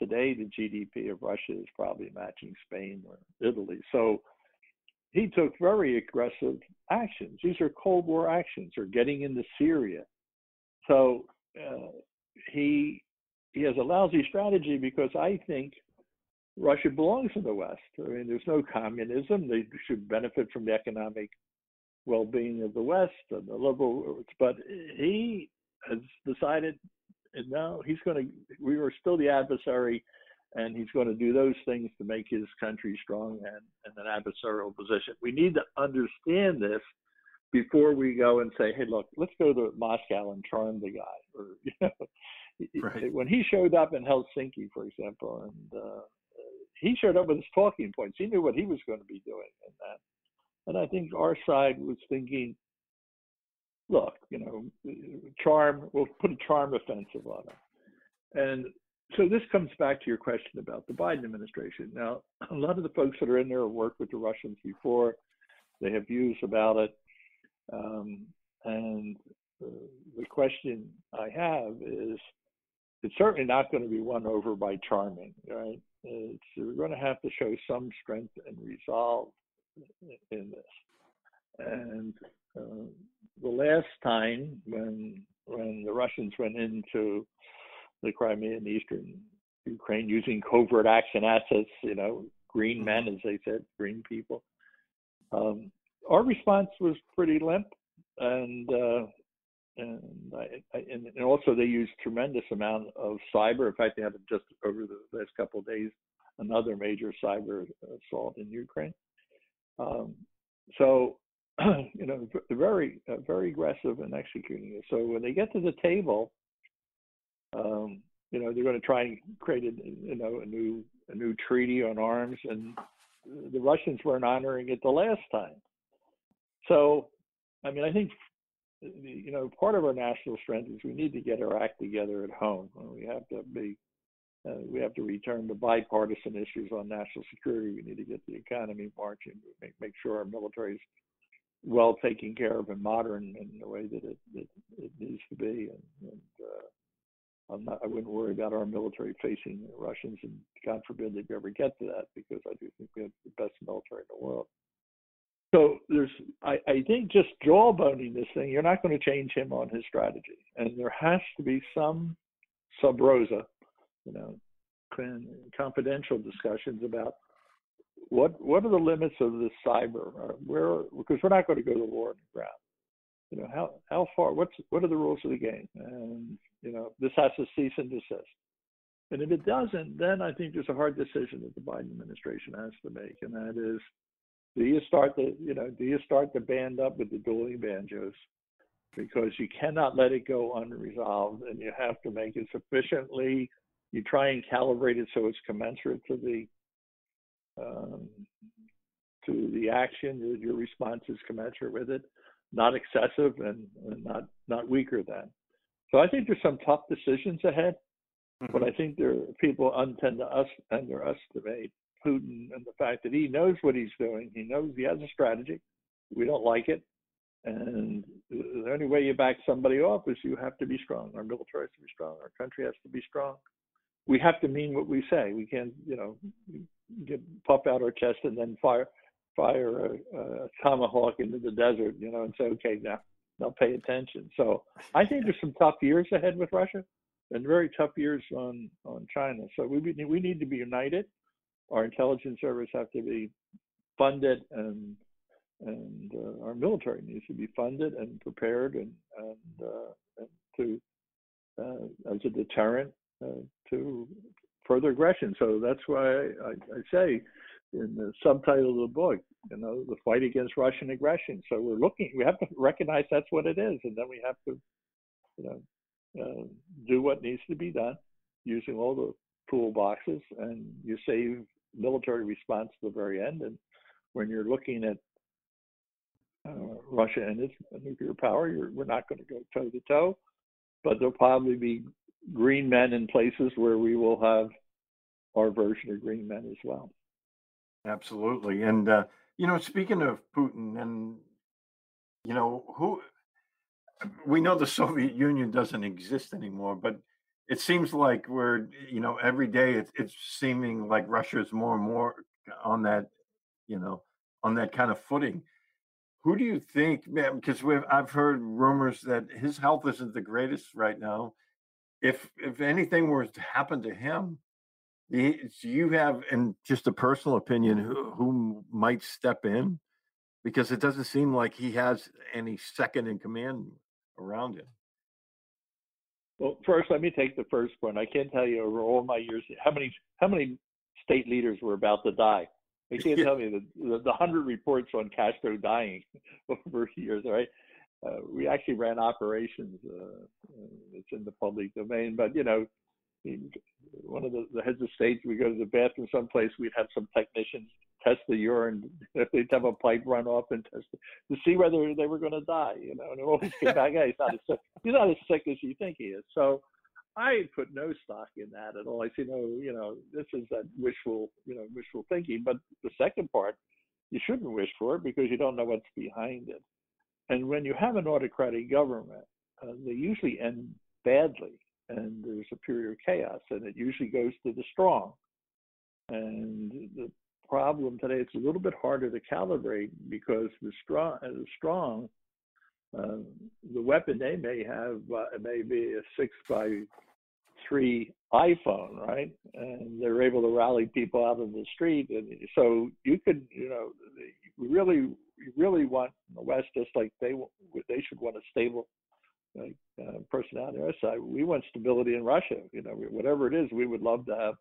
Today, the GDP of Russia is probably matching Spain or Italy. So he took very aggressive actions. These are Cold War actions, or getting into Syria. So uh, he he has a lousy strategy because I think Russia belongs in the West. I mean, there's no communism. They should benefit from the economic well-being of the West and the liberal, but he has decided, and now he's going to. We are still the adversary, and he's going to do those things to make his country strong and in an adversarial position. We need to understand this before we go and say, "Hey, look, let's go to Moscow and charm the guy." Or [LAUGHS] you know, right. when he showed up in Helsinki, for example, and uh, he showed up with his talking points. He knew what he was going to be doing, and that and I think our side was thinking, look, you know, charm, we'll put a charm offensive on him. And so this comes back to your question about the Biden administration. Now, [CLEARS THROAT] a lot of the folks that are in there have worked with the Russians before. They have views about it. Um, and uh, the question I have is it's certainly not going to be won over by charming, right? It's, we're going to have to show some strength and resolve in this. And uh, the last time when when the Russians went into the Crimea and Eastern Ukraine using covert action assets, you know, green men, as they said, green people. Um, our response was pretty limp, and uh, and, I, I, and also they used tremendous amount of cyber. In fact, they had just over the last couple of days another major cyber assault in Ukraine. Um, so, [CLEARS THROAT] you know, very uh, very aggressive in executing it. So when they get to the table, um, you know, they're going to try and create a you know a new a new treaty on arms, and the Russians weren't honoring it the last time. So, I mean, I think you know, part of our national strength is we need to get our act together at home. We have to be, uh, we have to return to bipartisan issues on national security. We need to get the economy marching, make make sure our military is well taken care of and modern in the way that it it, it needs to be. And, and uh, not, I wouldn't worry about our military facing the Russians, and God forbid they ever get to that, because I do think we have the best military in the world. So there's, I, I think, just jawboning this thing. You're not going to change him on his strategy, and there has to be some sub rosa, you know, confidential discussions about what what are the limits of this cyber? Uh, where because we're not going to go to war on the ground. You know how how far? What's what are the rules of the game? And you know this has to cease and desist. And if it doesn't, then I think there's a hard decision that the Biden administration has to make, and that is do you start the you know do you start the band up with the dueling banjos because you cannot let it go unresolved and you have to make it sufficiently you try and calibrate it so it's commensurate to the um, to the action your response is commensurate with it not excessive and, and not not weaker than so i think there's some tough decisions ahead mm-hmm. but i think there are people untend to us underestimate Putin and the fact that he knows what he's doing. He knows he has a strategy. We don't like it. And the only way you back somebody off is you have to be strong. Our military has to be strong. Our country has to be strong. We have to mean what we say. We can't, you know, get puff out our chest and then fire fire a, a tomahawk into the desert, you know, and say, okay, now now pay attention. So I think there's some tough years ahead with Russia, and very tough years on on China. So we we need to be united our intelligence service have to be funded and and uh, our military needs to be funded and prepared and and, uh, and to uh, as a deterrent uh, to further aggression. So that's why I, I, say in the subtitle of the book, you know, the fight against Russian aggression. So we're looking, we have to recognize that's what it is, and then we have to, you know, uh, do what needs to be done using all the toolboxes, and you save military response to the very end. And when you're looking at uh, Russia and its nuclear power, we're not going to go toe to toe, but there'll probably be green men in places where we will have our version of green men as well. Absolutely. And, uh, you know, speaking of Putin and, you know, who we know the [LAUGHS] Soviet Union doesn't exist anymore, but it seems like we're you know every day it's it's seeming like Russia is more and more on that you know on that kind of footing. Who do you think? Man? Because we've I've heard rumors that his health isn't the greatest right now. If if anything were to happen to him, do you have, in just a personal opinion, who, who might step in? Because it doesn't seem like he has any second in command around him. Well, first, let me take the first point. I can't tell you over all my years how many how many state leaders were about to die. They [LAUGHS] can't tell me the, the, the hundred reports on Castro dying [LAUGHS] over years, right? Uh, we actually ran operations. Uh, it's in the public domain, but you know, one of the, the heads of state, we go to the bathroom someplace, we'd have some technicians test the urine. [LAUGHS] They'd have a pipe run off and test it to see whether they were going to die. You know, and it always came back, hey, he's not as sick. He's not as sick as you think he is. So, I put no stock in that at all. I say, no, you know, this is that wishful, you know, wishful thinking. But the second part, you shouldn't wish for it because you don't know what's behind it. And when you have an autocratic government, uh, they usually end badly, and there's a chaos, and it usually goes to the strong. And the problem today, it's a little bit harder to calibrate because the strong, the strong, uh, the weapon they may have uh, may be a six by three iPhone, right? And they're able to rally people out of the street, and so you could, you know, really, really want the West just like they they should want a stable like, uh, personality on our side. We want stability in Russia. You know, whatever it is, we would love to have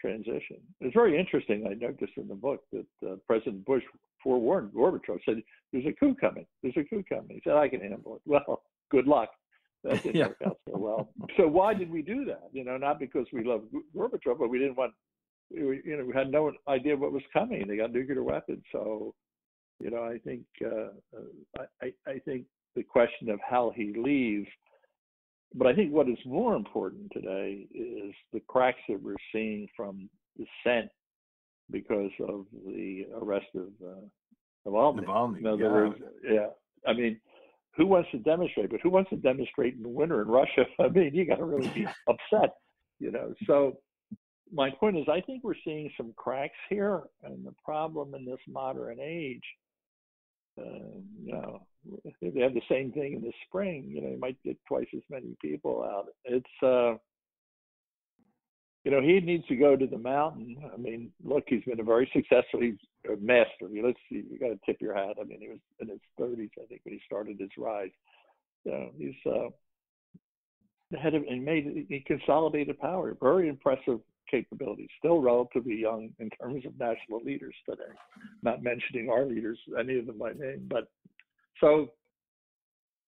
transition. It's very interesting. I noticed in the book that uh, President Bush forewarned Gorbachev, said, "There's a coup coming. There's a coup coming." He said, "I can handle it." [LAUGHS] Well, good luck. That [LAUGHS] didn't yeah. work out so well. [LAUGHS] So why did we do that? You know, not because we love Gorbachev, but we didn't want. We, you know, we had no idea what was coming. They got nuclear weapons, so you know, I think uh, uh I, I think the question of how he leaves. But I think what is more important today is the cracks that we're seeing from dissent because of the arrest of uh, Navalny. Navalny In other yeah. words, yeah. I mean, who wants to demonstrate? But who wants to demonstrate in the winter in Russia? [LAUGHS] I mean, you got to really be [LAUGHS] upset, you know. So my point is, I think we're seeing some cracks here, and the problem in this modern age, uh, you know, if they have the same thing in the spring, you know, you might get twice as many people out. It's, uh, you know, he needs to go to the mountain. I mean, look, he's been a very successful he's a master. Let's see, you got to tip your hat. I mean, he was in his 30s, I think, when he started his rise. You know, he's uh, the head of, and made he consolidated power. Very impressive capabilities. Still relatively young in terms of national leaders today. Not mentioning our leaders, any of them by name, but so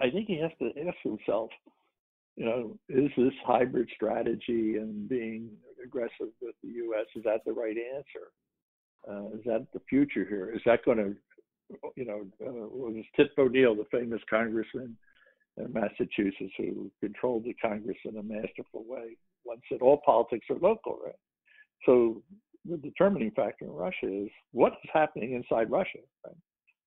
I think he has to ask himself, you know, is this hybrid strategy and being aggressive with the U.S. is that the right answer? Uh, is that the future here? Is that going to, you know, uh, was Tip O'Neill, the famous congressman in Massachusetts who controlled the Congress in a masterful way, once said all politics are local, right? So the determining factor in Russia is what is happening inside Russia, right?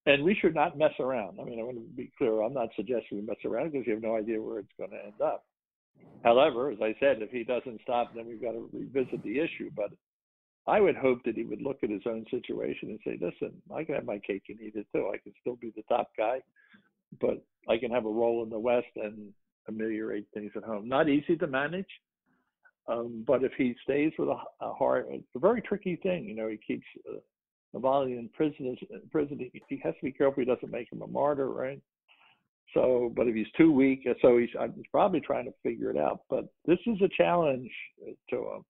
And we should not mess around. I mean, I want to be clear. I'm not suggesting we mess around because you have no idea where it's going to end up. However, as I said, if he doesn't stop, then we've got to revisit the issue. But I would hope that he would look at his own situation and say, listen, I can have my cake and eat it too. I can still be the top guy, but I can have a role in the West and ameliorate things at home. Not easy to manage, um, but if he stays with a, a heart, it's a very tricky thing. You know, he keeps uh, Navalny in prison, prison, he has to be careful he doesn't make him a martyr, right? So, but if he's too weak, uh, so he's, he's probably trying to figure it out. But this is a challenge to him,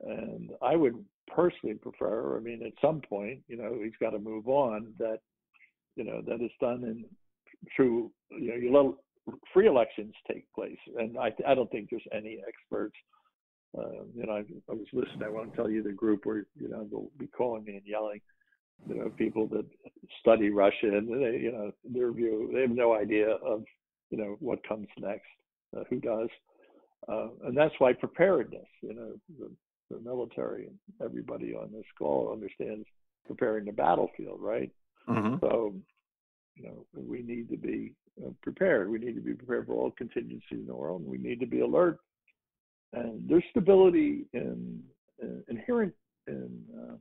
and I would personally prefer. I mean, at some point, you know, he's got to move on. That, you know, that is done in through, you know, you let free elections take place, and I, I don't think there's any experts uh, you know, I, I was listening. I won't tell you the group where you know they'll be calling me and yelling. You know, people that study Russia and they, you know, their view, they have no idea of, you know, what comes next, uh, who does, uh, and that's why preparedness. You know, the, the military and everybody on this call understands preparing the battlefield, right? Mm-hmm. So, you know, we need to be uh, prepared. We need to be prepared for all contingencies in the world. And we need to be alert and there's stability in, in inherent in uh,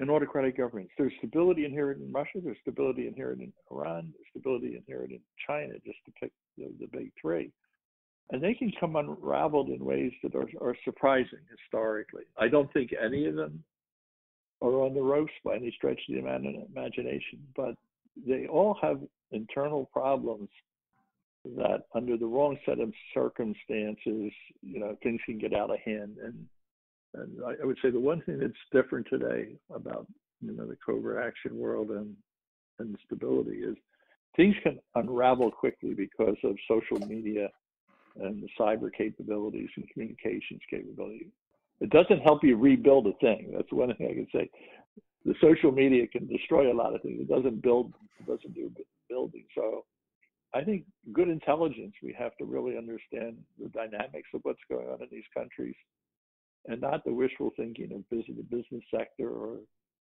in autocratic governments. There's stability inherent in Russia. There's stability inherent in Iran. There's stability inherent in China, just to pick the, the big three. And they can come unraveled in ways that are, are surprising historically. I don't think any of them are on the ropes by any stretch of the imagination, but they all have internal problems that under the wrong set of circumstances, you know, things can get out of hand. And and I, would say the one thing that's different today about you know the covert action world and and stability is things can unravel quickly because of social media and the cyber capabilities and communications capability. It doesn't help you rebuild a thing. That's one thing I can say. The social media can destroy a lot of things. It doesn't build. It doesn't do building. So I think good intelligence. We have to really understand the dynamics of what's going on in these countries, and not the wishful thinking of the business sector or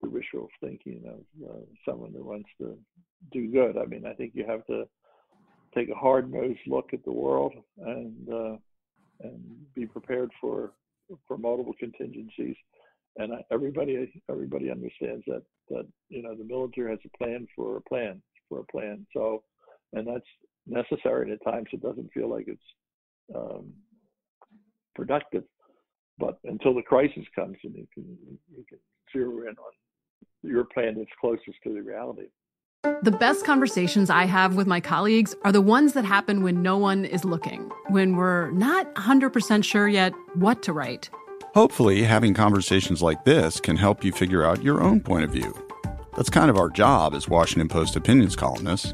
the wishful thinking of uh, someone who wants to do good. I mean, I think you have to take a hard nosed look at the world and uh, and be prepared for for multiple contingencies. And everybody everybody understands that that you know the military has a plan for a plan for a plan. So, and that's necessary. And at times it doesn't feel like it's um, productive. But until the crisis comes, and you can you can zero in on your plan that's closest to the reality. The best conversations I have with my colleagues are the ones that happen when no one is looking, when we're not 100% sure yet what to write. Hopefully, having conversations like this can help you figure out your own point of view. That's kind of our job as Washington Post opinions columnists.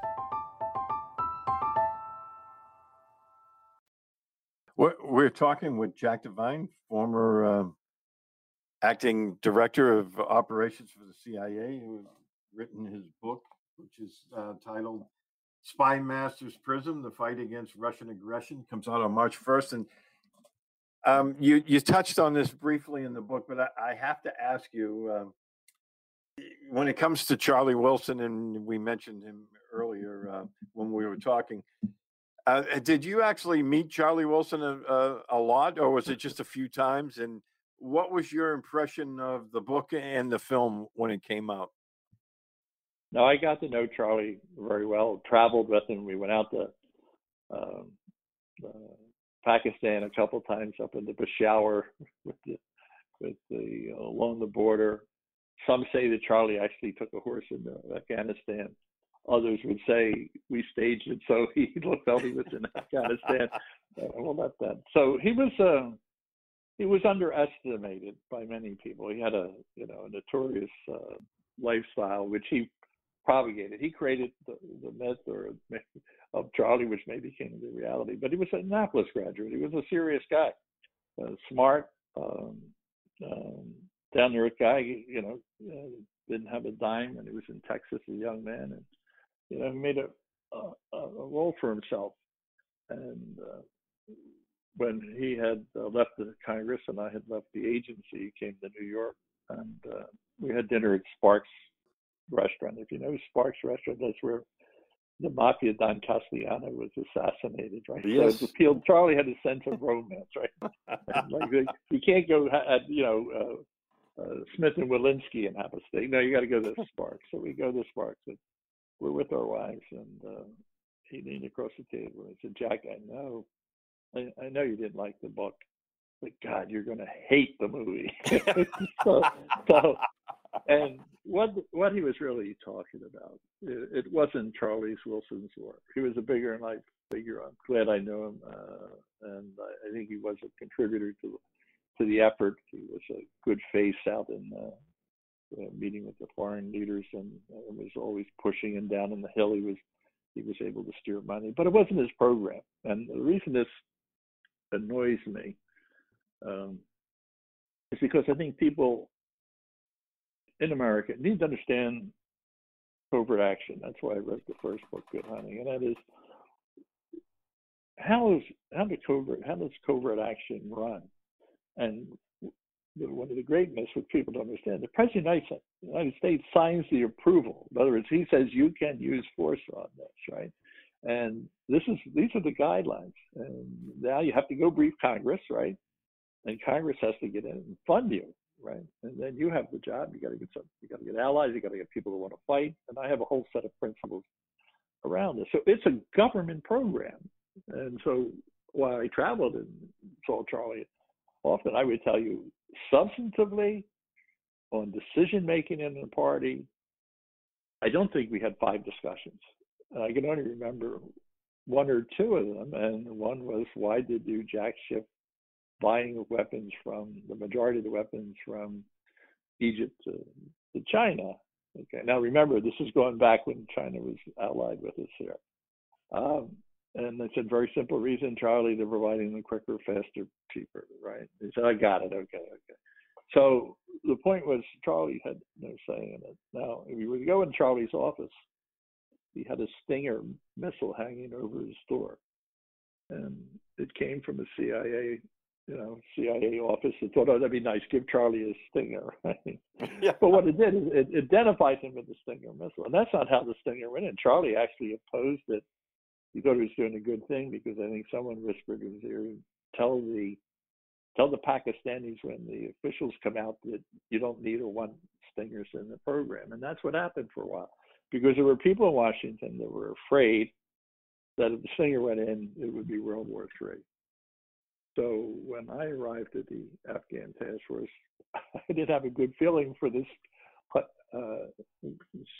We're talking with Jack Devine, former uh, acting director of operations for the CIA, who has written his book, which is uh, titled Spy Masters Prism The Fight Against Russian Aggression, comes out on March 1st. And um, you, you touched on this briefly in the book, but I, I have to ask you uh, when it comes to Charlie Wilson, and we mentioned him earlier uh, when we were talking uh, did you actually meet Charlie Wilson a, a, a, lot, or was it just a few times? And what was your impression of the book and the film when it came out? No, I got to know Charlie very well. Traveled with him. We went out to um, uh, Pakistan a couple times up into Peshawar [LAUGHS] with the with the uh, along the border. Some say that Charlie actually took a horse in Afghanistan Others would say we staged it so [LAUGHS] he felt he was in Afghanistan. Uh, [LAUGHS] well, not that. So he was uh, he was underestimated by many people. He had a you know a notorious uh, lifestyle which he propagated. He created the, the myth or [LAUGHS] of Charlie, which may became the reality. But he was an Annapolis graduate. He was a serious guy, uh, smart, um, um, down to earth guy. You know, uh, didn't have a dime, and he was in Texas, a young man, and you know, made a, a, a role for himself. And uh, when he had uh, left the Congress and I had left the agency, he came to New York and uh, we had dinner at Sparks Restaurant. If you know Sparks Restaurant, that's where the mafia Don Castellano was assassinated, right? Yes. So appealed. Charlie had a sense of romance, right? Like you can't go at you know uh, uh, Smith and Wollensky and have a steak. No, you got to go to Sparks. So we go to Sparks. And we're with our wives, and uh, he leaned across the table and said, "Jack, I know, I, I know you didn't like the book, but God, you're going to hate the movie." [LAUGHS] so, so and what what he was really talking about, it, it wasn't Charlie's Wilson's work. He was a bigger than life figure. I'm glad I know him, uh, and I, I think he was a contributor to to the effort. He was a good face out in uh, uh, meeting with the foreign leaders, and, and was always pushing. And down in the hill, he was he was able to steer money, but it wasn't his program. And the reason this annoys me um, is because I think people in America need to understand covert action. That's why I wrote the first book, Good Hunting, and that is how is how does covert how does covert action run? And one of the great myths which people don't understand, the President of the United States signs the approval. In other words, he says you can use force on this, right? And this is these are the guidelines. And now you have to go brief Congress, right? And Congress has to get in and fund you right? And then you have the job. You got to get some. You got to get allies. You got to get people who want to fight. And I have a whole set of principles around this. So it's a government program. And so while I traveled and saw Charlie often, I would tell you substantively on decision making in the party. I don't think we had five discussions. I can only remember one or two of them. And one was, why did you jack ship buying of weapons from the majority of the weapons from Egypt to, to China. Okay, now remember this is going back when China was allied with us here. Um, and it's a very simple reason, Charlie, they're providing them quicker, faster, cheaper, right? He said, I got it, okay, okay. So the point was Charlie had no say in it. Now, if you were to go in Charlie's office, he had a Stinger missile hanging over his door. And it came from a CIA you know, CIA office and thought, oh, that'd be nice. Give Charlie a Stinger. [LAUGHS] Right? [LAUGHS] Yeah. But what it did is it identified him with the Stinger missile, and that's not how the Stinger went in. Charlie actually opposed it. He thought he was doing a good thing because I think someone whispered in his ear, "Tell the tell the Pakistanis when the officials come out that you don't need a one Stingers in the program." And that's what happened for a while because there were people in Washington that were afraid that if the Stinger went in, it would be World War III. So when I arrived at the Afghan task force, [LAUGHS] I did have a good feeling for this uh,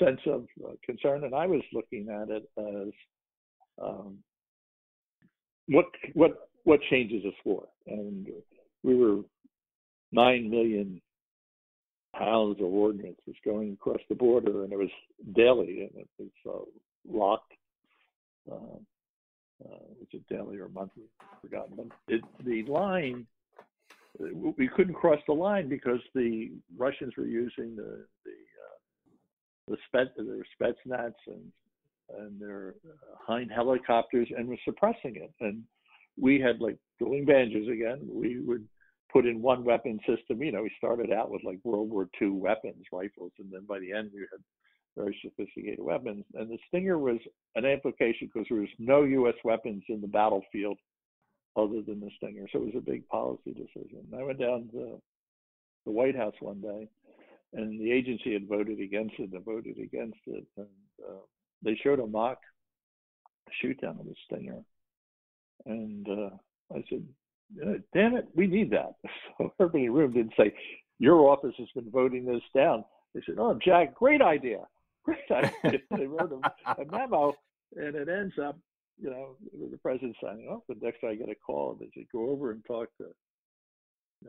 sense of uh, concern, and I was looking at it as um, what what what changes us for, and we were nine million pounds of ordnance was going across the border, and it was daily, and it was uh, locked. Uh, uh, was it daily or monthly? Forgotten. But it, the line, we couldn't cross the line because the Russians were using the the uh, the spet their Spetsnaz and and their Hind helicopters and was suppressing it. And we had like dueling banjos again. We would put in one weapon system. You know, we started out with like World War II weapons, rifles, and then by the end we had very sophisticated weapons. And the Stinger was an application because there was no U.S. weapons in the battlefield other than the Stinger. So it was a big policy decision. And I went down to the White House one day, and the agency had voted against it and voted against it. And uh, they showed a mock shoot down of the Stinger. And uh, I said, damn it, we need that. [LAUGHS] So everybody in the room didn't say, your office has been voting this down. They said, oh, Jack, great idea. great [LAUGHS] idea." they wrote a, a, memo, and it ends up, you know, the president signing off. The next day I get a call, they said, go over and talk to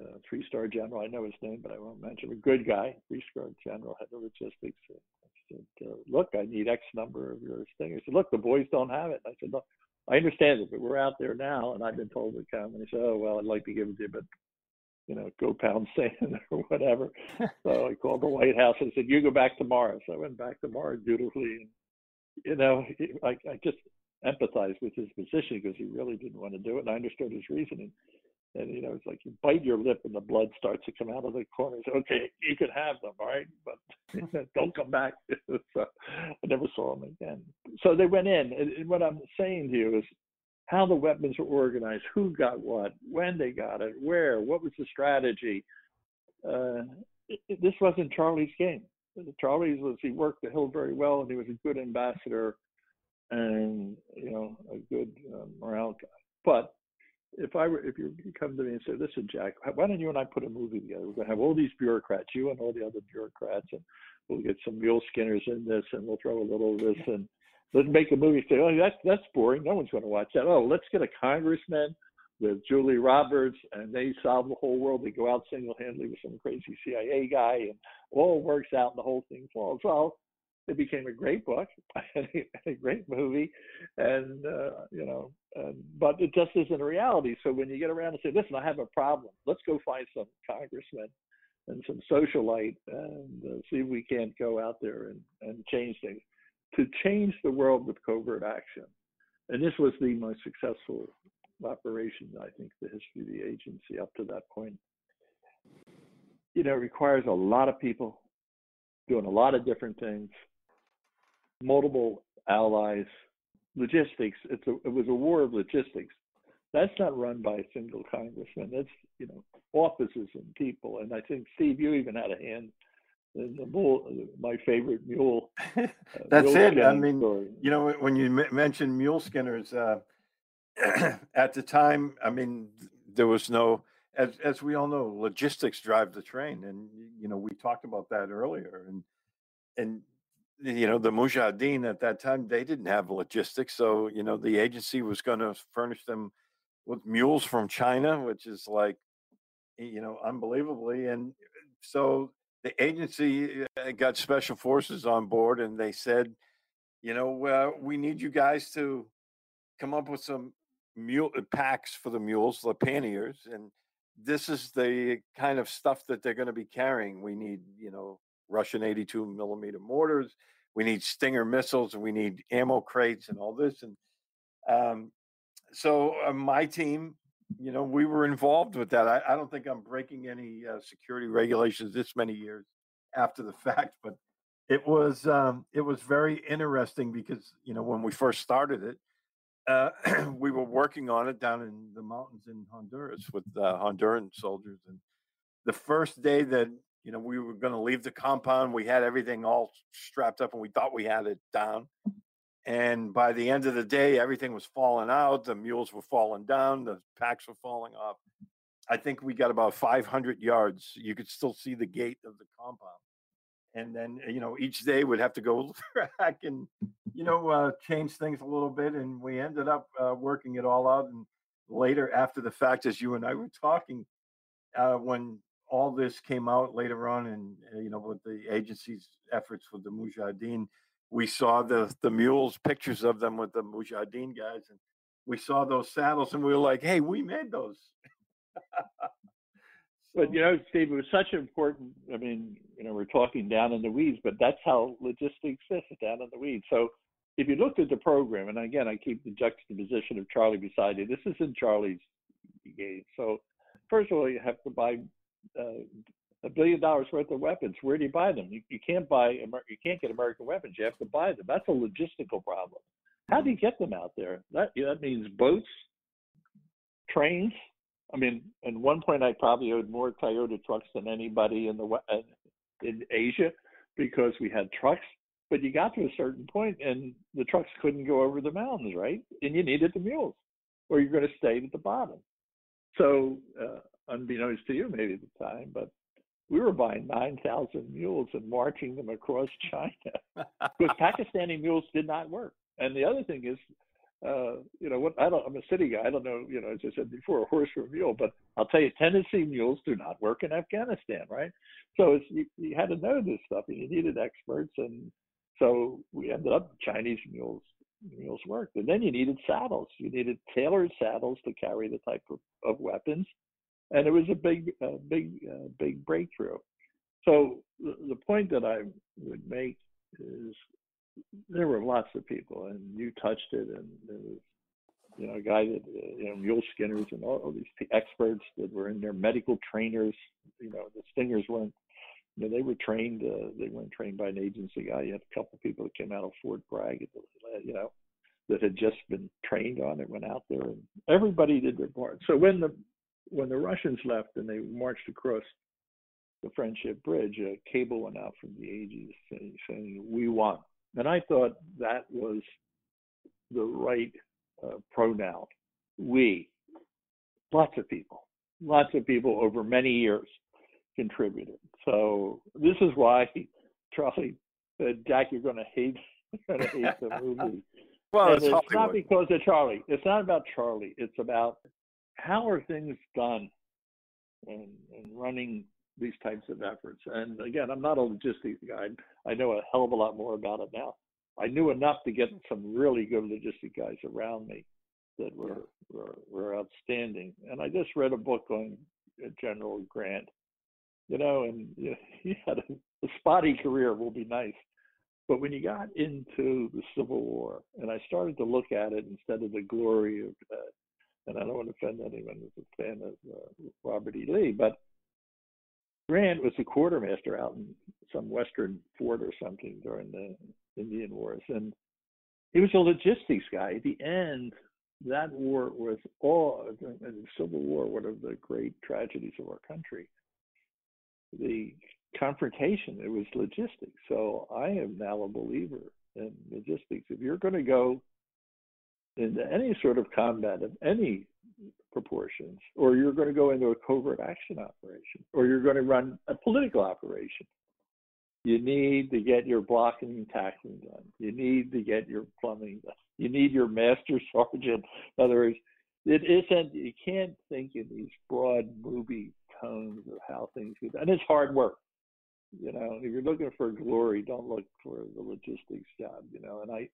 uh, three star general. I know his name, but I won't mention. A good guy, three star general, head of logistics. Said, uh, look, I need X number of your things. He said, look, the boys don't have it. I said, look, I understand it, but we're out there now, and I've been told to come. And he said, oh well, I'd like to give it to you, but you know, go pound [LAUGHS] sand or whatever. so [LAUGHS] I called the White House and said, "You go back tomorrow." So I went back tomorrow dutifully. And, you know, I, I just empathized with his position because he really didn't want to do it, and I understood his reasoning. And you know it's like you bite your lip and the blood starts to come out of the corners. Okay, you can have them, all right, but [LAUGHS] don't come back. [LAUGHS] so I never saw them again. So they went in, and what I'm saying to you is how the weapons were organized, who got what, when they got it, where, what was the strategy. Uh, it, it, this wasn't Charlie's game. Charlie's was he worked the hill very well, and he was a good ambassador, and you know a good uh, morale guy. But if I were, if you come to me and say, "Listen, Jack, why don't you and I put a movie together? We're going to have all these bureaucrats, you and all the other bureaucrats, and we'll get some mule skinners in this, and we'll throw a little of this, and let's make a movie." Say, "Oh, that's that's boring. No one's going to watch that." Oh, let's get a congressman with Julie Roberts, and they solve the whole world. They go out single-handedly with some crazy CIA guy, and all works out, and the whole thing falls. Well, it became a great book [LAUGHS] and a great movie and uh, you know and, but it just isn't a reality. So when you get around and say listen i have a problem. Let's go find some congressman and some socialite and uh, see if we can't go out there and, and change things to change the world with covert action. And this was the most successful operation i think the history of the agency up to that point. You know it requires a lot of people doing a lot of different things multiple allies, logistics. It's a, it was a war of logistics. That's not run by a single congressman. That's you know offices and people. And I think Steve, you even had a hand in the mule, my favorite mule. [LAUGHS] Uh, That's mule it. I mean, story. you know, when you m- mentioned mule skinners, uh, [CLEARS THROAT] at the time, I mean, there was no. As, as we all know, logistics drive the train, and you know we talked about that earlier. And and you know, the Mujahideen at that time, they didn't have logistics. So, you know, the agency was going to furnish them with mules from China, which is like, you know, unbelievably. And so the agency uh, got special forces on board and they said, you know, uh, we need you guys to come up with some mule uh, packs for the mules, the panniers. And this is the kind of stuff that they're going to be carrying. We need, you know, Russian 82 millimeter mortars. We need Stinger missiles, and we need ammo crates, and all this. And um, so uh, my team, you know, we were involved with that. I, I don't think I'm breaking any uh, security regulations this many years after the [LAUGHS] fact, but it was um, it was very interesting because you know when we first started it, uh, [CLEARS THROAT] we were working on it down in the mountains in Honduras with uh, Honduran soldiers, and the first day that you know, we were going to leave the compound. We had everything all strapped up and we thought we had it down. And by the end of the day, everything was falling out. The mules were falling down. The packs were falling off. I think we got about 500 yards. You could still see the gate of the compound. And then, you know, each day would have to go [LAUGHS] back and, you know, uh, change things a little bit. And we ended up uh, working it all out. And later, after the fact, as you and I were talking, uh, when all this came out later on, and uh, you know, with the agency's efforts with the Mujahideen, we saw the the mules, pictures of them with the Mujahideen guys, and we saw those saddles, and we were like, "Hey, we made those." [LAUGHS] But you know, Steve, it was such an important. I mean, you know, we're talking down in the weeds, but that's how logistics is down in the weeds. So, if you looked at the program, and again, I keep the juxtaposition of Charlie beside you. This is in Charlie's game. So, first of all, you have to buy a billion dollars worth of weapons. Where do you buy them? You, you can't buy you can't get American weapons. You have to buy them. That's a logistical problem. How do you get them out there? That that means boats, trains. I mean, at one point I probably owed more Toyota trucks than anybody in the uh, in Asia because we had trucks. But you got to a certain point, and the trucks couldn't go over the mountains, right? And you needed the mules, or you're going to stay at the bottom. So uh, unbeknownst to you maybe at the time, but we were buying 9,000 mules and marching them across [LAUGHS] China because Pakistani mules did not work. And the other thing is, uh, you know, what I don't, I'm a city guy. I don't know, you know, as I said before, a horse or a mule, but I'll tell you, Tennessee mules do not work in Afghanistan, right? So it's, you, you had to know this stuff and you needed experts. And so we ended up Chinese mules mules worked. And then you needed saddles. You needed tailored saddles to carry the type of, of weapons and it was a big, uh, big, uh, big breakthrough. So the, point that I would make is there were lots of people, and you touched it, and there was you know, a guy that uh, you know mule skinners and all, all these experts that were in there, medical trainers. You know, the stingers weren't. You know, they were trained. Uh, they weren't trained by an agency guy. You had a couple of people that came out of Fort Bragg, you know, that had just been trained on it, went out there, and everybody did their part. So when the when the Russians left and they marched across the Friendship Bridge, a cable went out from the Aegis saying, saying "We won," and I thought that was the right uh, pronoun. We, lots of people, lots of people over many years contributed. So this is why Charlie said, "Jack, you're going to hate, [LAUGHS] you're going to hate the movie." [LAUGHS] well, it's, it's not because of Charlie. It's not about Charlie. It's about how are things done in, in running these types of efforts. And again, I'm not a logistics guy. I know a hell of a lot more about it now. I knew enough to get some really good logistic guys around me that were, were, were outstanding. And I just read a book on General Grant, you know, and you know, he had a, a spotty career. Will be nice. But when you got into the Civil War, and I started to look at it instead of the glory of, uh, and I don't want to offend anyone who's a fan of uh, Robert E. Lee, but Grant was a quartermaster out in some western fort or something during the Indian Wars, and he was a logistics guy. At the end, that war was all the Civil War, one of the great tragedies of our country. The confrontation, it was logistics. So I am now a believer in logistics. If you're going to go into any sort of combat of any proportions, or you're going to go into a covert action operation, or you're going to run a political operation, you need to get your blocking and tackling done. You need to get your plumbing done. You need your master [LAUGHS] sergeant. In other words, it isn't, you can't think in these broad movie tones of how things get done. And it's hard work. You know, if you're looking for glory, don't look for the logistics job, you know. And I,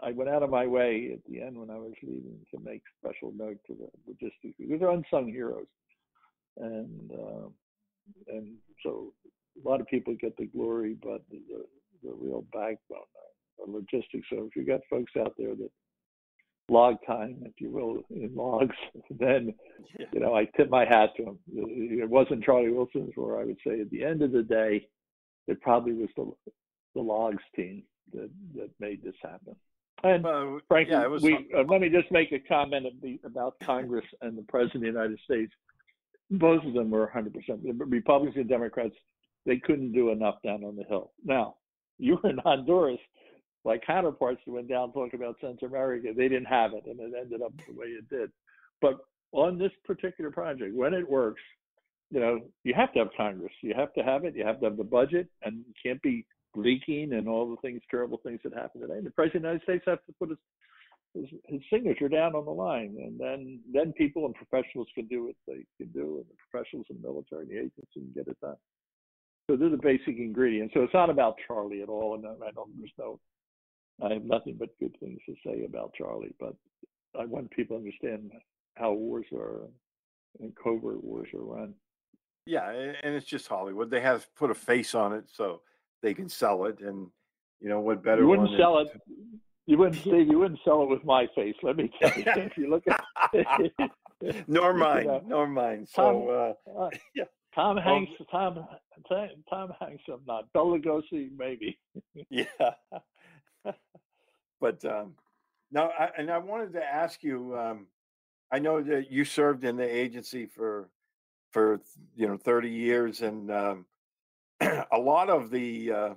I went out of my way at the end when I was leaving to make special note to the logistics because they're unsung heroes, and uh, and so a lot of people get the glory, but the the real backbone of logistics. So if you got folks out there that log time, if you will, in logs, [LAUGHS] then you know I tip my hat to them. It wasn't Charlie Wilson's War I would say at the end of the day, it probably was the the logs team that that made this happen. And uh, frankly, yeah, we, uh, let me just make a comment about Congress and the President of the United States. Both of them were 100%. Republicans and Democrats they couldn't do enough down on the Hill. Now, you were in Honduras, like counterparts that went down talking about Central America, they didn't have it, and it ended up the way it did. But on this particular project, when it works, you know, you have to have Congress. You have to have it. You have to have the budget, and you can't be leaking and all the things, terrible things that happen today. And the President of the United States has to put his, his, his signature down on the line, and then then people and professionals can do what they can do, and the professionals and the military and the agency can get it done. So they're the basic ingredients. So it's not about Charlie at all, and I don't. There's no. I have nothing but good things to say about Charlie, but I want people to understand how wars are and covert wars are run. Yeah, and it's just Hollywood. They have put a face on it so they can sell it, and you know what better? You wouldn't sell it. You wouldn't Steve, You wouldn't sell it with my face. Let me tell you. if you look at, [LAUGHS] nor [LAUGHS] mine, you know, nor mine. So uh, uh, [LAUGHS] yeah. Tom Hanks, Tom, Tom Hanks, I'm not. Bela Lugosi, maybe. yeah, but um, now, I, and I wanted to ask you. Um, I know that you served in the agency for for you know 30 years, and um, [CLEARS THROAT] a lot of the uh,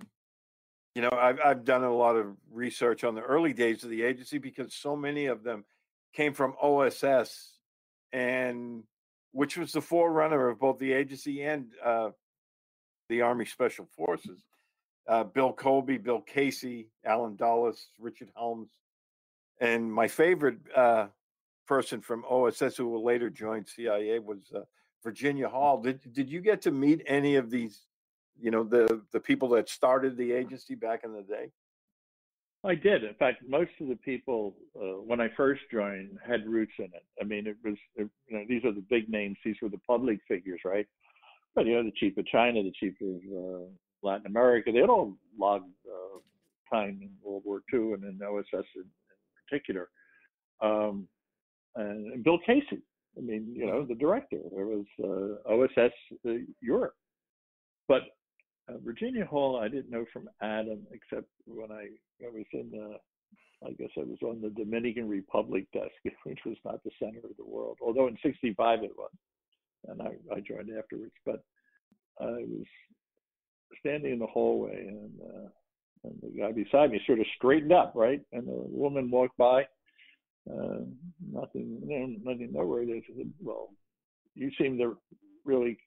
you know I've I've done a lot of research on the early days of the agency because so many of them came from OSS and which was the forerunner of both the agency and uh, the Army Special Forces. Uh, Bill Colby, Bill Casey, Allen Dulles, Richard Helms, and my favorite uh, person from OSS who will later join CIA was uh, Virginia Hall. Did did you get to meet any of these? You know the the people that started the agency back in the day. I did. In fact, most of the people uh, when I first joined had roots in it. I mean, it was it, you know these are the big names. These were the public figures, right? But you know, the chief of China, the chief of uh, Latin America, they had all logged uh, time in World War II and in OSS in, in particular. Um, and Bill Casey. I mean, you know, the director. There was uh, OSS uh, Europe, but uh, Virginia Hall, I didn't know from Adam except when I, I was in the, I guess I was on the Dominican Republic desk, [LAUGHS] which was not the center of the world, although in '65 it was, and I, I joined afterwards. But I was standing in the hallway, and, uh, and the guy beside me sort of straightened up, right, and the woman walked by. Uh, nothing, nothing nowhere. They said, "Well, you seem to really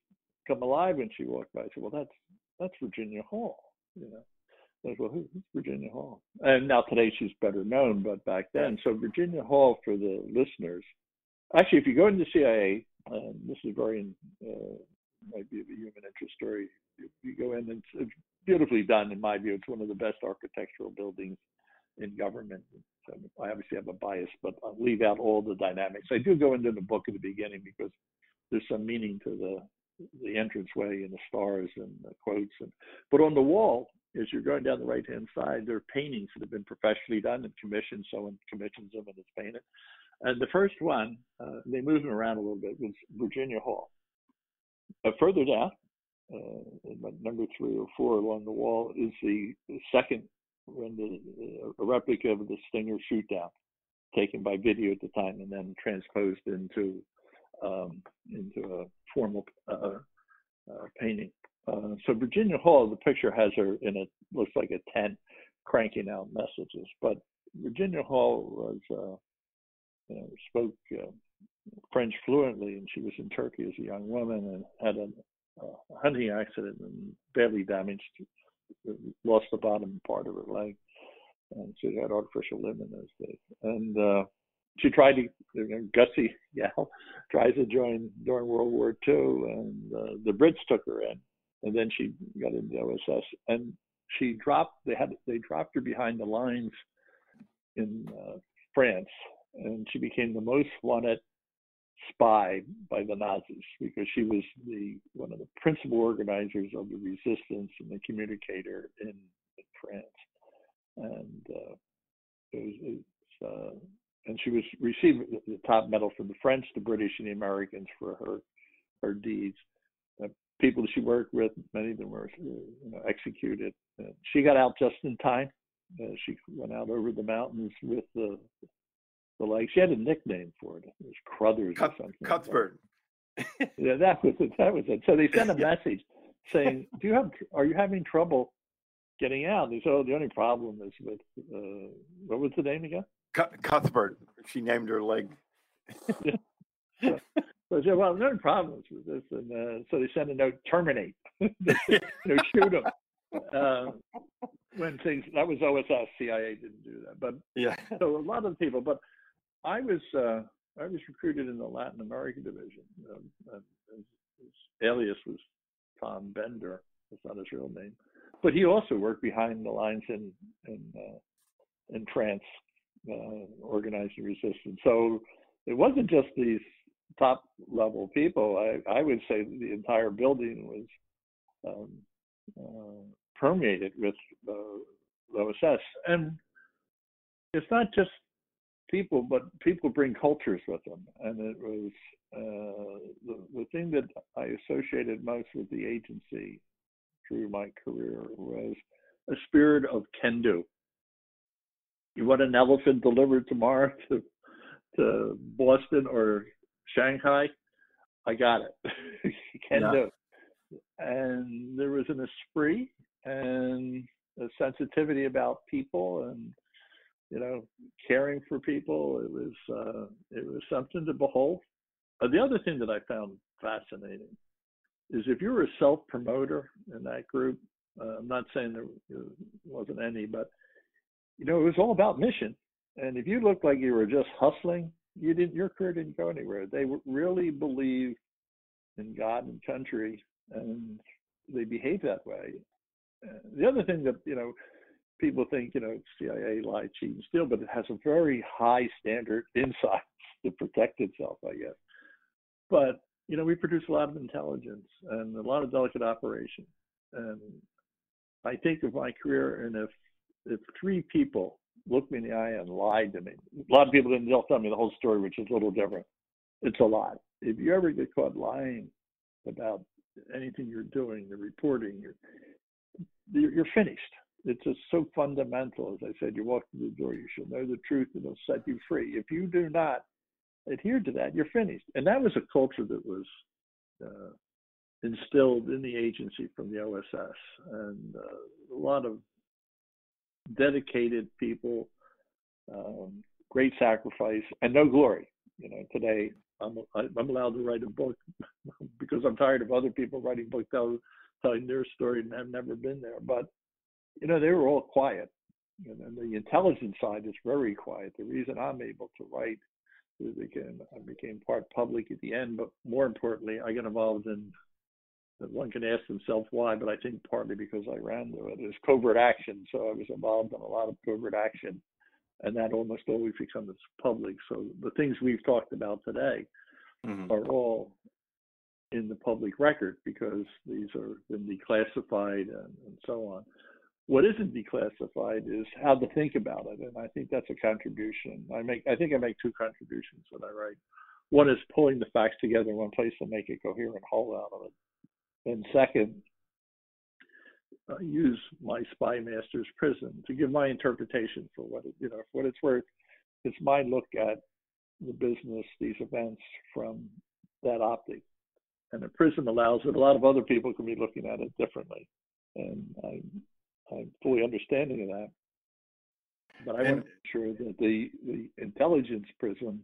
come alive." when she walked by, I said, "Well, that's that's Virginia Hall." You know, I "Well, who's Virginia Hall?" And now today she's better known, but back then, so Virginia Hall for the listeners. Actually, if you go into CIA, um, this is very uh, might be a human interest story. You go in and it's beautifully done in my view. It's one of the best architectural buildings in government. So I obviously have a bias, but I'll leave out all the dynamics. I do go into the book at the beginning because there's some meaning to the the entranceway and the stars and the quotes. And but on the wall, as you're going down the right hand side, there are paintings that have been professionally done and commissioned. Someone commissions them and it's painted. And the first one, uh, they move them around a little bit, was Virginia Hall. Uh, further down, uh, number three or four along the wall, is the, second when the a replica of the Stinger shoot down, taken by video at the time, and then transposed into um, into a formal uh, uh, painting. Uh, so Virginia Hall, the picture has her in a looks like a tent cranking out messages. But Virginia Hall was uh, you know, spoke uh, French fluently, and she was in Turkey as a young woman and had a, a hunting accident and badly damaged, lost the bottom part of her leg, and she had artificial limb in those days. And uh, she tried to, gutsy gal, tries to join during World War II, and uh, the Brits took her in, and then she got into OSS, and she dropped. They had they dropped her behind the lines in uh, France, and she became the most wanted spy by the Nazis because she was the one of the principal organizers of the resistance and the communicator in, in France, and uh, it was, it was uh, and she was received the top medal from the French, the British, and the Americans for her her deeds. Uh, people she worked with, many of them were you know, executed. Uh, she got out just in time. Uh, she went out over the mountains with the the like. She had a nickname for it. It was Cruthers Cut, or something. Cuthbert. Like that. [LAUGHS] yeah, that was it. That was it. So they sent a [LAUGHS] yeah. message saying, "Do you have? Are you having trouble getting out?" They said, "Oh, the only problem is with uh, what was the name again?" Cuthbert. She named her leg. so, so said, well, no problems with this, and uh, so they sent a note, terminate, [LAUGHS] you know, shoot them. Uh, when things that was OSS, CIA didn't do that, but yeah. [LAUGHS] So a lot of people, but I was uh, I was recruited in the Latin America division. Um, his, his alias was Tom Bender. That's not his real name, but he also worked behind the lines in in uh, in France uh, organizing resistance. So it wasn't just these top level people. I, I would say the entire building was um, uh, permeated with uh, OSS. And it's not just people, but people bring cultures with them. And it was uh, the, the thing that I associated most with the agency through my career was a spirit of can do you want an elephant delivered tomorrow [LAUGHS] to to Boston or Shanghai? I got it. [LAUGHS] you can yeah. do it. And there was an esprit and a sensitivity about people and you know caring for people. It was uh, it was something to behold. Uh, the other thing that I found fascinating is if you were a self promoter in that group. Uh, I'm not saying there wasn't any, but you know, it was all about mission. And if you looked like you were just hustling, you didn't. Your career didn't go anywhere. They really believed in God and country, and they behaved that way. The other thing that you know, people think you know CIA lie, cheat, and steal, but it has a very high standard inside [LAUGHS] to protect itself, I guess. But you know, we produce a lot of intelligence and a lot of delicate operation. And I think of my career, and if if three people looked me in the eye and lied to me. A lot of people didn't tell me the whole story, which is a little different. It's a lot. If you ever get caught lying about anything you're doing, the reporting, you're, you're finished. It's just so fundamental. As I said, you walk through the door, you shall know the truth, and it'll set you free. If you do not adhere to that, you're finished. And that was a culture that was uh, instilled in the agency from the OSS, and uh, a lot of dedicated people, um, great sacrifice, and no glory. You know, today I'm I'm allowed to write a book [LAUGHS] because I'm tired of other people writing books telling, telling their story and have never been there. But you know, they were all quiet, and the intelligence side is very quiet. The reason I'm able to write is again I became part public at the end, but more importantly, I got involved in one can ask themselves why, but I think partly because I ran to it is covert action. So I was involved in a lot of covert action, and that almost always becomes public. So the things we've talked about today mm-hmm. are all in the public record because these are been declassified and, and so on. What isn't declassified is how to think about it, and I think that's a contribution. I make I think I make two contributions when I write. One is pulling the facts together in one place to make a coherent whole out of it and second, uh, use my spy master's prism to give my interpretation for what it, you know, for what it's worth. It's my look at the business, these events from that optic. And the prism allows it. A lot of other people can be looking at it differently, and I'm, I'm fully understanding of that. But I want to make sure that the the intelligence prism,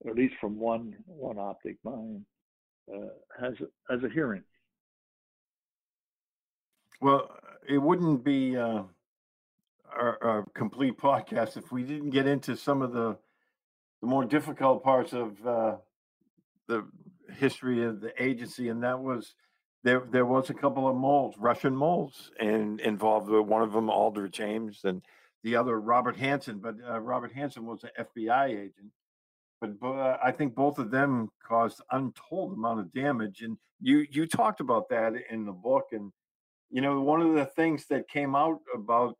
or at least from one one optic mind, uh, has has a hearing. Well, it wouldn't be uh, a, complete podcast if we didn't get into some of the the more difficult parts of uh, the history of the agency, and that was there. There was a couple of moles, Russian moles, and involved with one of them, Aldrich Ames, and the other Robert Hanssen. But uh, Robert Hanssen was an FBI agent. But uh, I think both of them caused untold amount of damage, and you you talked about that in the book, and you know, one of the things that came out about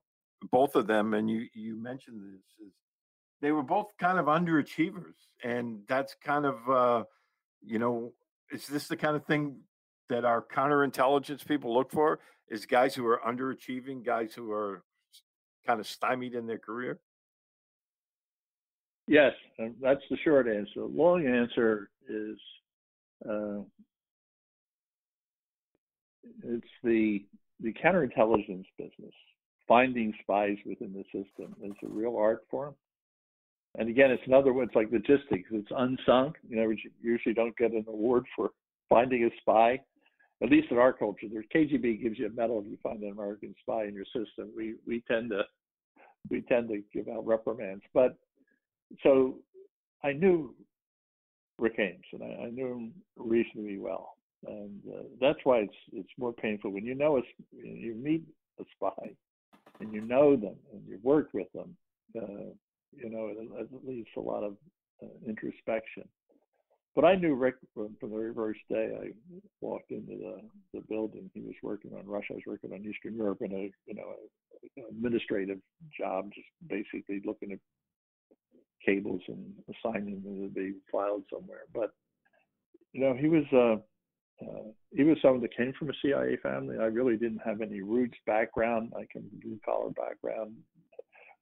both of them, and you you mentioned this, is they were both kind of underachievers, and that's kind of uh, you know, is this the kind of thing that our counterintelligence people look for? Is guys who are underachieving, guys who are kind of stymied in their career? Yes, that's the short answer. Long answer is uh, it's the the counterintelligence business. Finding spies within the system is a real art form. And again, it's another one. It's like logistics. It's unsung. You know, you usually don't get an award for finding a spy. At least in our culture, the KGB gives you a medal if you find an American spy in your system. We we tend to we tend to give out reprimands. But so I knew Rick Ames, and I, I knew him reasonably well and uh, that's why it's it's more painful when you know a, you meet a spy and you know them and you work with them. Uh, you know, it, it leaves a lot of uh, introspection. But I knew Rick from, from the very first day I walked into the, the building. He was working on Russia. I was working on Eastern Europe in a you know a administrative job, just basically looking at cables and assigning them to be filed somewhere. But you know, he was uh, uh, was someone that came from a CIA family. I really didn't have any roots background. Came from blue collar background.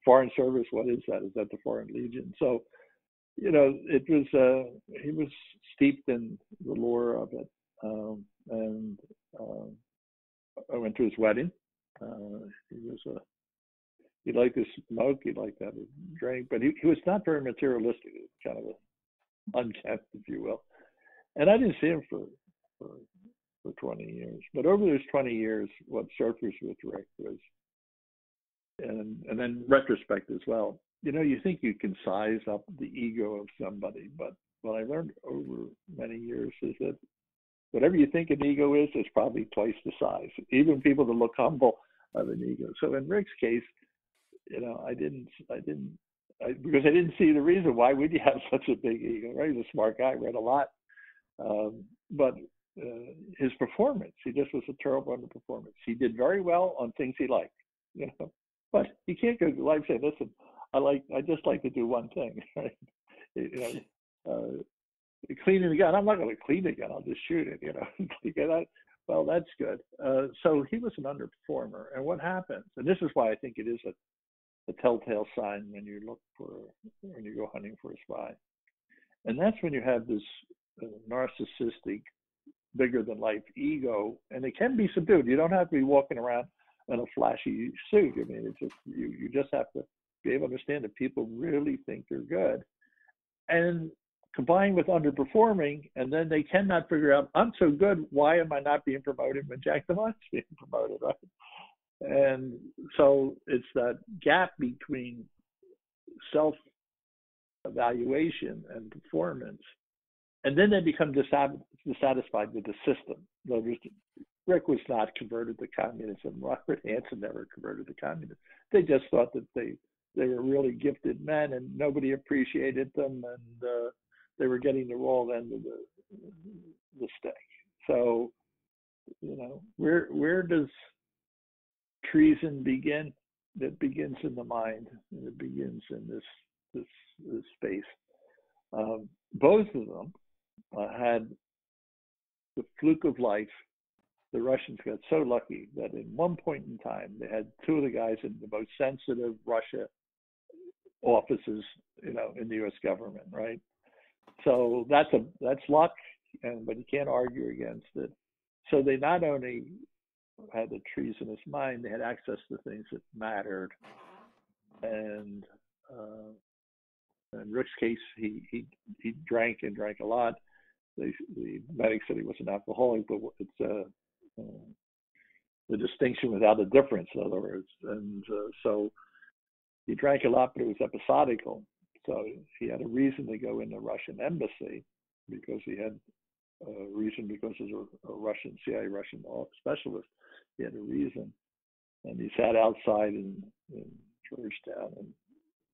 Foreign service, what is that? Is that the Foreign Legion? So, you know, it was uh, he was steeped in the lore of it, um, and uh, I went to his wedding. Uh, he was a he liked to smoke, he liked to have a drink, but he, he was not very materialistic. Was kind of a unkempt, if you will. And I didn't see him for for for 20 years. But over those 20 years, what surfaced with Rick was, and and then retrospect as well. You know, you think you can size up the ego of somebody, but what I learned over many years is that whatever you think an ego is, is probably twice the size. Even people that look humble have an ego. So in Rick's case, you know, I didn't, I didn't, I, because I didn't see the reason why would you [LAUGHS] have such a big ego. Right? He's a smart guy, read a lot, um, but uh, his performance. He just was a terrible underperformance. He did very well on things he liked, [LAUGHS] you know, But you can't go through life saying, "Listen, I like, I just like to do one thing." [LAUGHS] Right? You know, uh, cleaning the gun. I'm not going to clean the gun. I'll just shoot it. You know, [LAUGHS] you that. Well, that's good. Uh, so he was an underperformer. And what happens? And this is why I think it is a, a telltale sign when you look for when you go hunting for a spy. And that's when you have this uh, narcissistic, bigger than life ego, and it can be subdued. You don't have to be walking around in a flashy suit. I mean, it's just you. You just have to be able to understand that people really think they're good, and combined with underperforming, and then they cannot figure out, I'm so good, why am I not being promoted when Jack DeMont's [LAUGHS] being promoted, right? And so it's that gap between self evaluation and performance. And then they become dissatisfied with the system. Rick was not converted to communism. [LAUGHS] Robert Hanssen never converted to communism. They just thought that they they were really gifted men and nobody appreciated them and uh, they were getting the wrong end of the the stick. So, you know, where where does treason begin? It begins in the mind. And it begins in this this, this space. Um, both of them uh, had the fluke of life. The Russians got so lucky that in one point in time they had two of the guys in the most sensitive Russia offices, you know, in the U.S. government, right? So that's a that's luck, and but you can't argue against it. So they not only had the treasonous mind, they had access to things that mattered. And uh, in Rick's case, he he he drank and drank a lot. The the medic said he was an alcoholic, but it's uh, uh, the distinction without a difference, in other words. And uh, so he drank a lot, but it was episodical. So he had a reason to go in the Russian embassy because he had a reason because he's a, a Russian CIA Russian specialist. He had a reason, and he sat outside in, in Georgetown and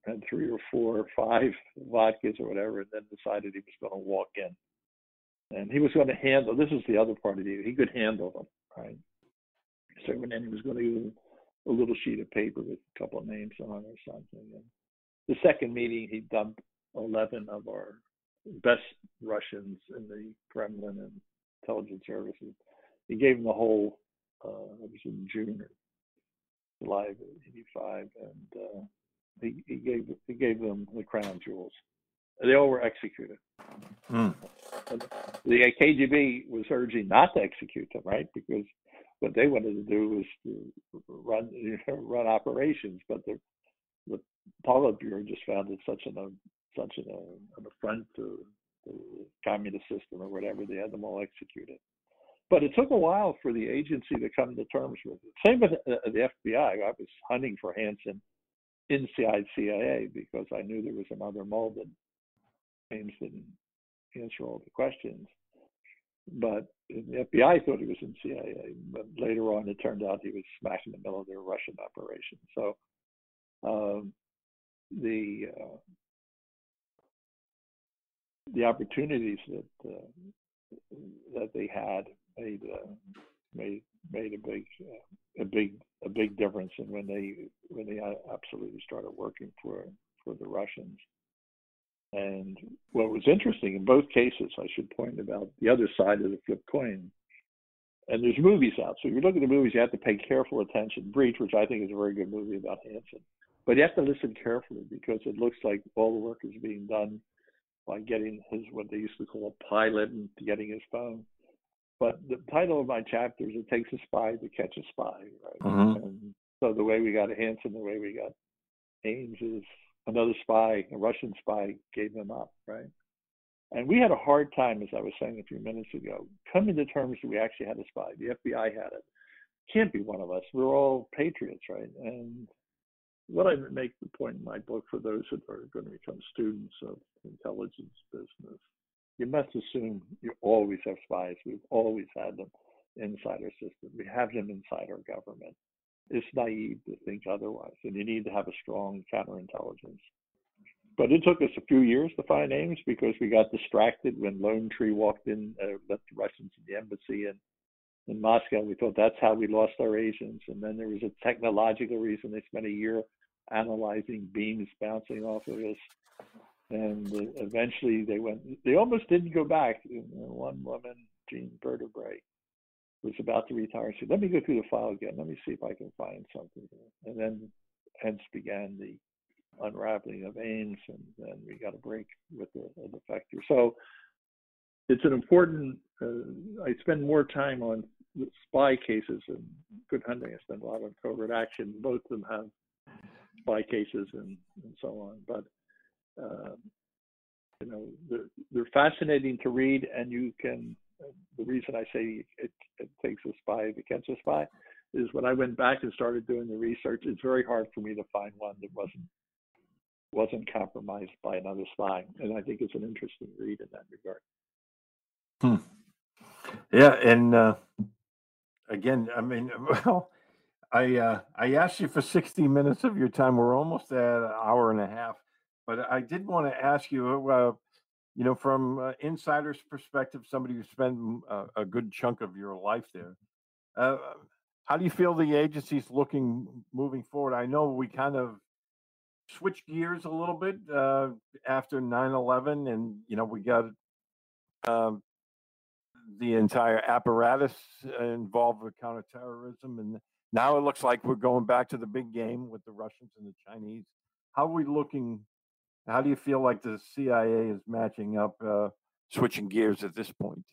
had three or four or five vodkas or whatever, and then decided he was going to walk in. And he was going to handle. This is the other part of you. He could handle them, right? So then he was going to give a little sheet of paper with a couple of names on or something. And the second meeting, he dumped 11 of our best Russians in the Kremlin and intelligence services. He gave them the whole, uh, it was in June or July of 85, and uh, he, he, gave, he gave them the crown jewels. They all were executed. Mm. The KGB was urging not to execute them, right? Because what they wanted to do was to run you know, run operations, but the the Politburo just found it such an such an, an affront to the communist system or whatever. They had them all executed. But it took a while for the agency to come to terms with it. Same with uh, the FBI. I was hunting for Hanssen inside CIA because I knew there was another mold James didn't answer all the questions. But the FBI thought he was in CIA, but later on it turned out he was smack in the middle of their Russian operation. So um, the uh, the opportunities that uh, that they had made uh, made made a big uh, a big a big difference in when they when they absolutely started working for for the Russians. And what was interesting in both cases, I should point about the other side of the flip coin. And there's movies out, so if you look at the movies, you have to pay careful attention. Breach, which I think is a very good movie about Hanssen, but you have to listen carefully because it looks like all the work is being done by getting his what they used to call a pilot and getting his phone. But the title of my chapter is "It Takes a Spy to Catch a Spy," right? Mm-hmm. And so the way we got Hanssen, the way we got Ames is another spy, a Russian spy, gave them up, right? And we had a hard time, as I was saying a few minutes ago, coming to terms that we actually had a spy. The FBI had it. Can't be one of us. We're all patriots, right? And what I make the point in my book for those that are going to become students of intelligence business, you must assume you always have spies. We've always had them inside our system. We have them inside our government. It's naive to think otherwise, and you need to have a strong counterintelligence. But it took us a few years to find Ames because we got distracted when Lonetree walked in, uh, the Russians in the embassy, and in Moscow. We thought that's how we lost our Asians. And then there was a technological reason. They spent a year analyzing beams bouncing off of us. And eventually they went, they almost didn't go back. One woman, Jeanne Vertefeuille, was about to retire. Said, let me go through the file again. Let me see if I can find something. And then hence began the unraveling of Ames, and then we got a break with the, the defector. So it's an important. Uh, I spend more time on spy cases and good hunting. I spend a lot on covert action. Both of them have spy cases and, and so on. But uh, you know, they're, they're fascinating to read, and you can. The reason I say it, it takes a spy against a spy is when I went back and started doing the research. It's very hard for me to find one that wasn't wasn't compromised by another spy, and I think it's an interesting read in that regard. Hmm. Yeah, and uh, again, I mean, [LAUGHS] well, I uh, I asked you for sixty minutes of your time. We're almost at an hour and a half, but I did want to ask you, uh, you know, from uh, insider's perspective, somebody who spent a, a, good chunk of your life there. Uh, how do you feel the agency's looking moving forward? I know we kind of switched gears a little bit uh, after 9-11 and you know we got um, the entire apparatus involved with counterterrorism and now it looks like we're going back to the big game with the russians and the chinese how are we looking how do you feel like the cia is matching up uh, switching gears at this point?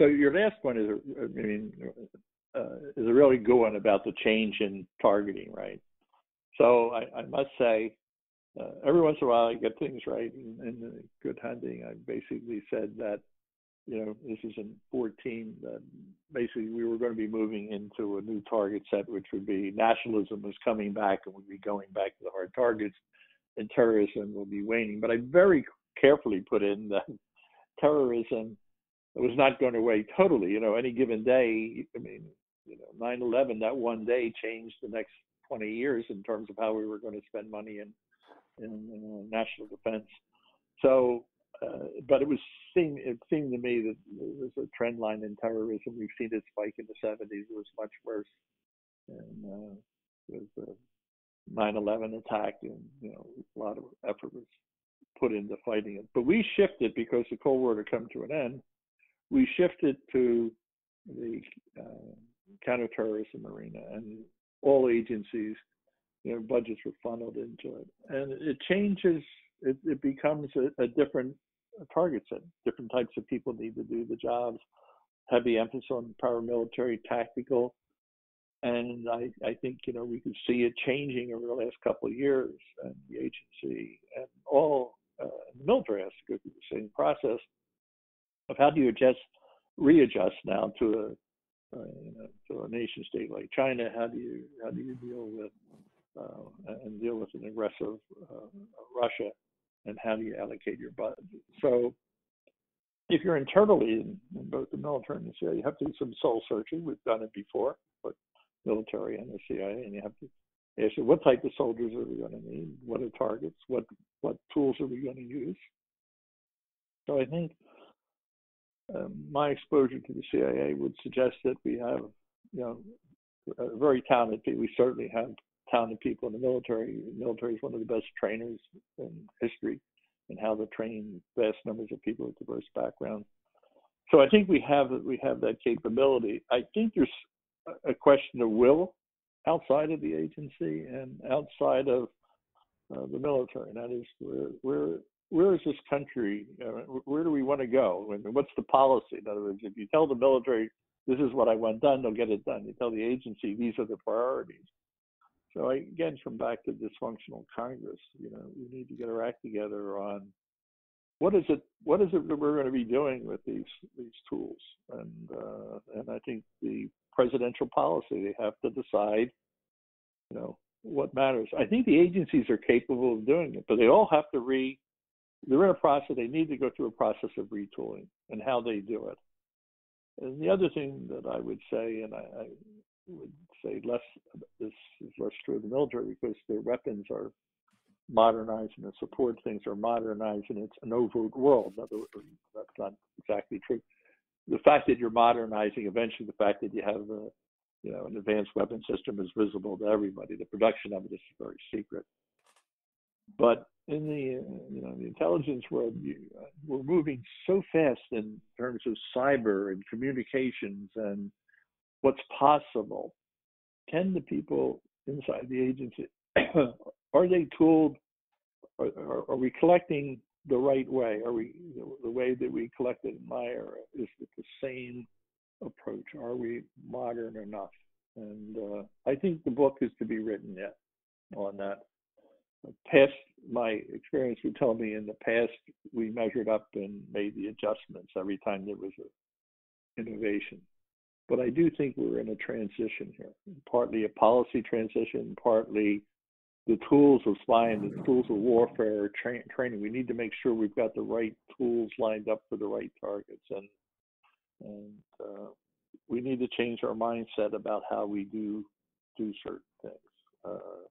So your last point is i mean uh, is a really good one about the change in targeting right? So I, I must say, uh, every once in a while I get things right. In, in good hunting, I basically said that, you know, this is in 14, that basically we were going to be moving into a new target set, which would be nationalism was coming back and we'd be going back to the hard targets and terrorism will be waning. But I very carefully put in that [LAUGHS] terrorism was not going away totally. You know, any given day, I mean, you know, 9 11, that one day changed the next 20 years in terms of how we were going to spend money in, in, in national defense. So, uh, but it was seemed it seemed to me that there was a trend line in terrorism. We've seen it spike in the 70s. It was much worse, and uh, the 9/11 attack, and you know a lot of effort was put into fighting it. But we shifted because the Cold War had come to an end. We shifted to the uh, counterterrorism arena, and all agencies, you know, budgets were funneled into it, and it changes. It, it becomes a, a different target set. Different types of people need to do the jobs. Heavy emphasis on paramilitary, tactical, and I, I think you know we could see it changing over the last couple of years, and the agency and all uh, the military has to go through the same process of how do you adjust, readjust now to a uh, you know, to a nation state like China, how do you how do you deal with uh, and deal with an aggressive uh, Russia, and how do you allocate your budget? So, if you're internally in, in both the military and the CIA, you have to do some soul searching. We've done it before, military and the CIA, and you have to ask what type of soldiers are we going to need? What are targets? What what tools are we going to use? So I think um, my exposure to the CIA would suggest that we have, you know, very talented people. We certainly have talented people in the military. The military is one of the best trainers in history and how to train vast numbers of people with diverse backgrounds. So I think we have we have that capability. I think there's a question of will outside of the agency and outside of uh, the military. And that is where, where where is this country? Uh, where do we want to go? And what's the policy? In other words, if you tell the military this is what I want done, they'll get it done. You tell the agency these are the priorities. So I again come back to dysfunctional Congress. You know, we need to get our act together on what is it what is it that we're going to be doing with these these tools and uh, and I think the presidential policy they have to decide you know what matters. I think the agencies are capable of doing it, but they all have to re they're in a process, they need to go through a process of retooling and how they do it. And the other thing that I would say, and I, I would say less, this is less true of the military because their weapons are modernized and support things are modernized and it's an overt world. In other words, that's not exactly true. the fact that you're modernizing, eventually, the fact that you have a, you know, an advanced weapon system is visible to everybody. The production of it is very secret. But in the you know the intelligence world, you, we're moving so fast in terms of cyber and communications and what's possible. Can the people inside the agency are they tooled? Are, are, are, we collecting the right way? Are we the way that we collected in my era? Is it the same approach? Are we modern enough? And uh, I think the book is to be written yet on that past my experience would tell me in the past we measured up and made the adjustments every time there was an innovation. But I do think we're in a transition here, partly a policy transition, partly the tools of spying, the tools of warfare, tra- training. We need to make sure we've got the right tools lined up for the right targets, and and uh, we need to change our mindset about how we do do certain things. Uh,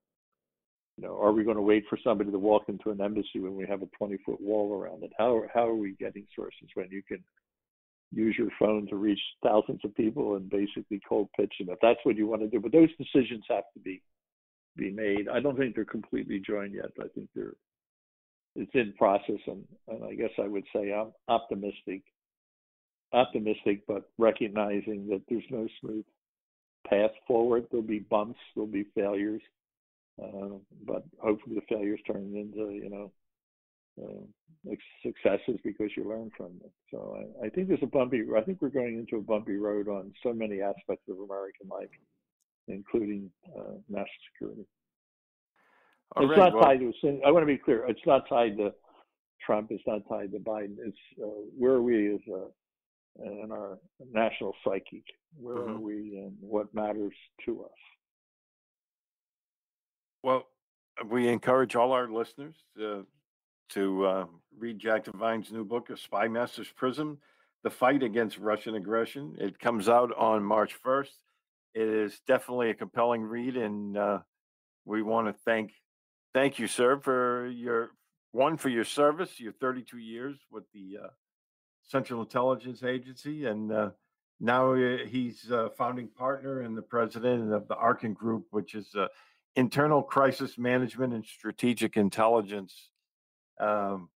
you know, are we going to wait for somebody to walk into an embassy when we have a 20 foot wall around it? How how are we getting sources when you can use your phone to reach thousands of people and basically cold pitch them if that's what you want to do? But those decisions have to be be made. I don't think they're completely joined yet. I think they're it's in process, and, and I guess I would say I'm optimistic, optimistic, but recognizing that there's no smooth path forward. There'll be bumps, there'll be failures uh, but hopefully the failures turn into you know uh, successes because you learn from them. So I, I, think there's a bumpy. I think we're going into a bumpy road on so many aspects of American life, including uh, national security. All it's right, not well, tied to. I want to be clear. It's not tied to Trump. It's not tied to Biden. It's uh, where are we as a in our national psyche? Where mm-hmm. are we and what matters to us? Well, we encourage all our listeners to, to uh, read Jack Devine's new book, A Spy Master's Prism The Fight Against Russian Aggression. It comes out on March 1st. It is definitely a compelling read, and uh, we want to thank thank you, sir, for your one for your service, your 32 years with the uh, Central Intelligence Agency, and uh, now uh, he's a founding partner and the president of the Arkin Group, which is a internal crisis management and strategic intelligence um,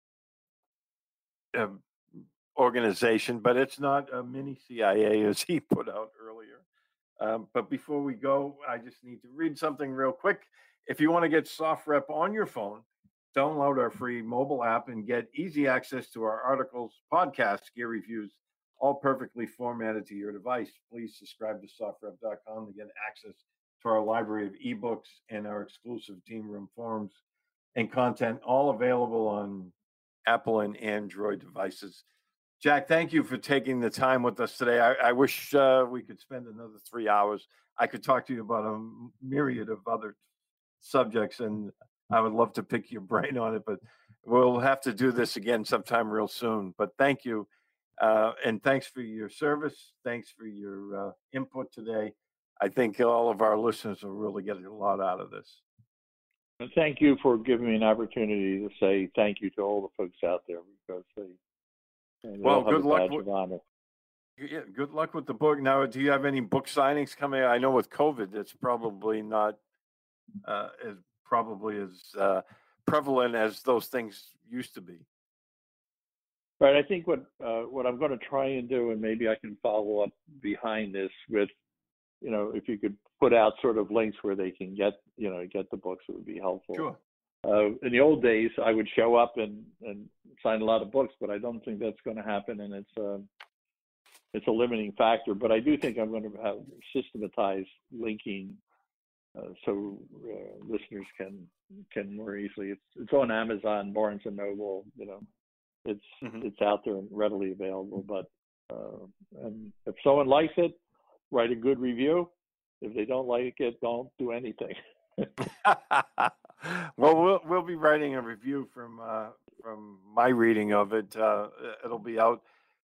uh, organization, but it's not a mini CIA as he [LAUGHS] put out earlier. Um, but before we go, I just need to read something real quick. If you want to get SOFREP on your phone, download our free mobile app and get easy access to our articles, podcasts, gear reviews, all perfectly formatted to your device. Please subscribe to SOFREP.com to get access to our library of ebooks and our exclusive team room forums and content, all available on Apple and Android devices. Jack, thank you for taking the time with us today. I, I wish uh, we could spend another three hours. I could talk to you about a myriad of other subjects, and I would love to pick your [LAUGHS] brain on it, but we'll have to do this again sometime real soon. But thank you. Uh, and thanks for your service. Thanks for your uh, input today. I think all of our listeners will really get a lot out of this. Thank you for giving me an opportunity to say thank you to all the folks out there because they. Well, good luck. With, yeah, good luck with the book. Now, do you have any book signings coming? I know with COVID, it's probably not uh, as probably as uh, prevalent as those things used to be. Right. I think what uh, what I'm going to try and do, and maybe I can follow up behind this with you know, if you could put out sort of links where they can get, you know, get the books, it would be helpful. Sure. Uh, in the old days, I would show up and, and sign a lot of books, but I don't think that's going to happen, and it's a uh, it's a limiting factor. But I do think I'm going to have systematized linking, uh, so uh, listeners can can more easily. It's it's on Amazon, Barnes and Noble. You know, it's mm-hmm. it's out there and readily available. But uh, and if someone likes it, write a good review. If they don't like it, don't do anything. [LAUGHS] [LAUGHS] well, we'll we'll be writing a review from uh, from my reading of it. Uh, it'll be out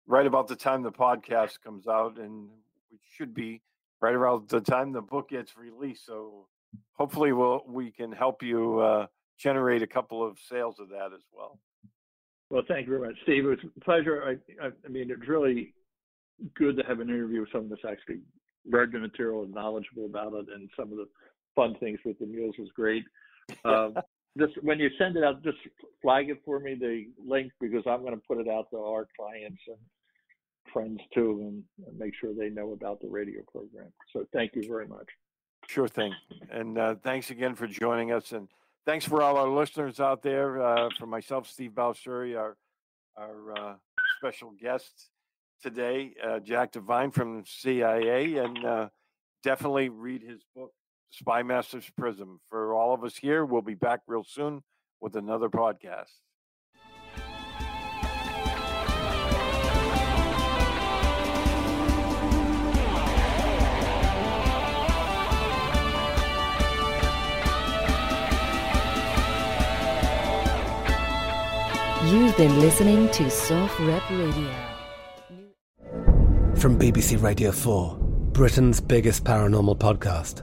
right about the time the podcast comes out, and it should be right around the time the book gets released. So hopefully, we'll we can help you uh, generate a couple of sales of that as well. Well, thank you very much, Steve. It was a pleasure. I, I, I mean, it's really good to have an interview with someone that's actually read the material and knowledgeable about it, and some of the fun things with the mules was great. [LAUGHS] Um, just when you send it out, just flag it for me the link because I'm going to put it out to our clients and friends too, and, make sure they know about the radio program. So thank you very much. Sure thing. And uh, thanks again for joining us. And thanks for all our listeners out there. Uh, for myself, Steve Balestrieri, our our uh, special guest today, uh, Jack Devine from CIA, and uh, definitely read his book, Spy Master's Prism. For all of us here, we'll be back real soon with another podcast. You've been listening to SOFREP Radio. From BBC Radio 4, Britain's biggest paranormal podcast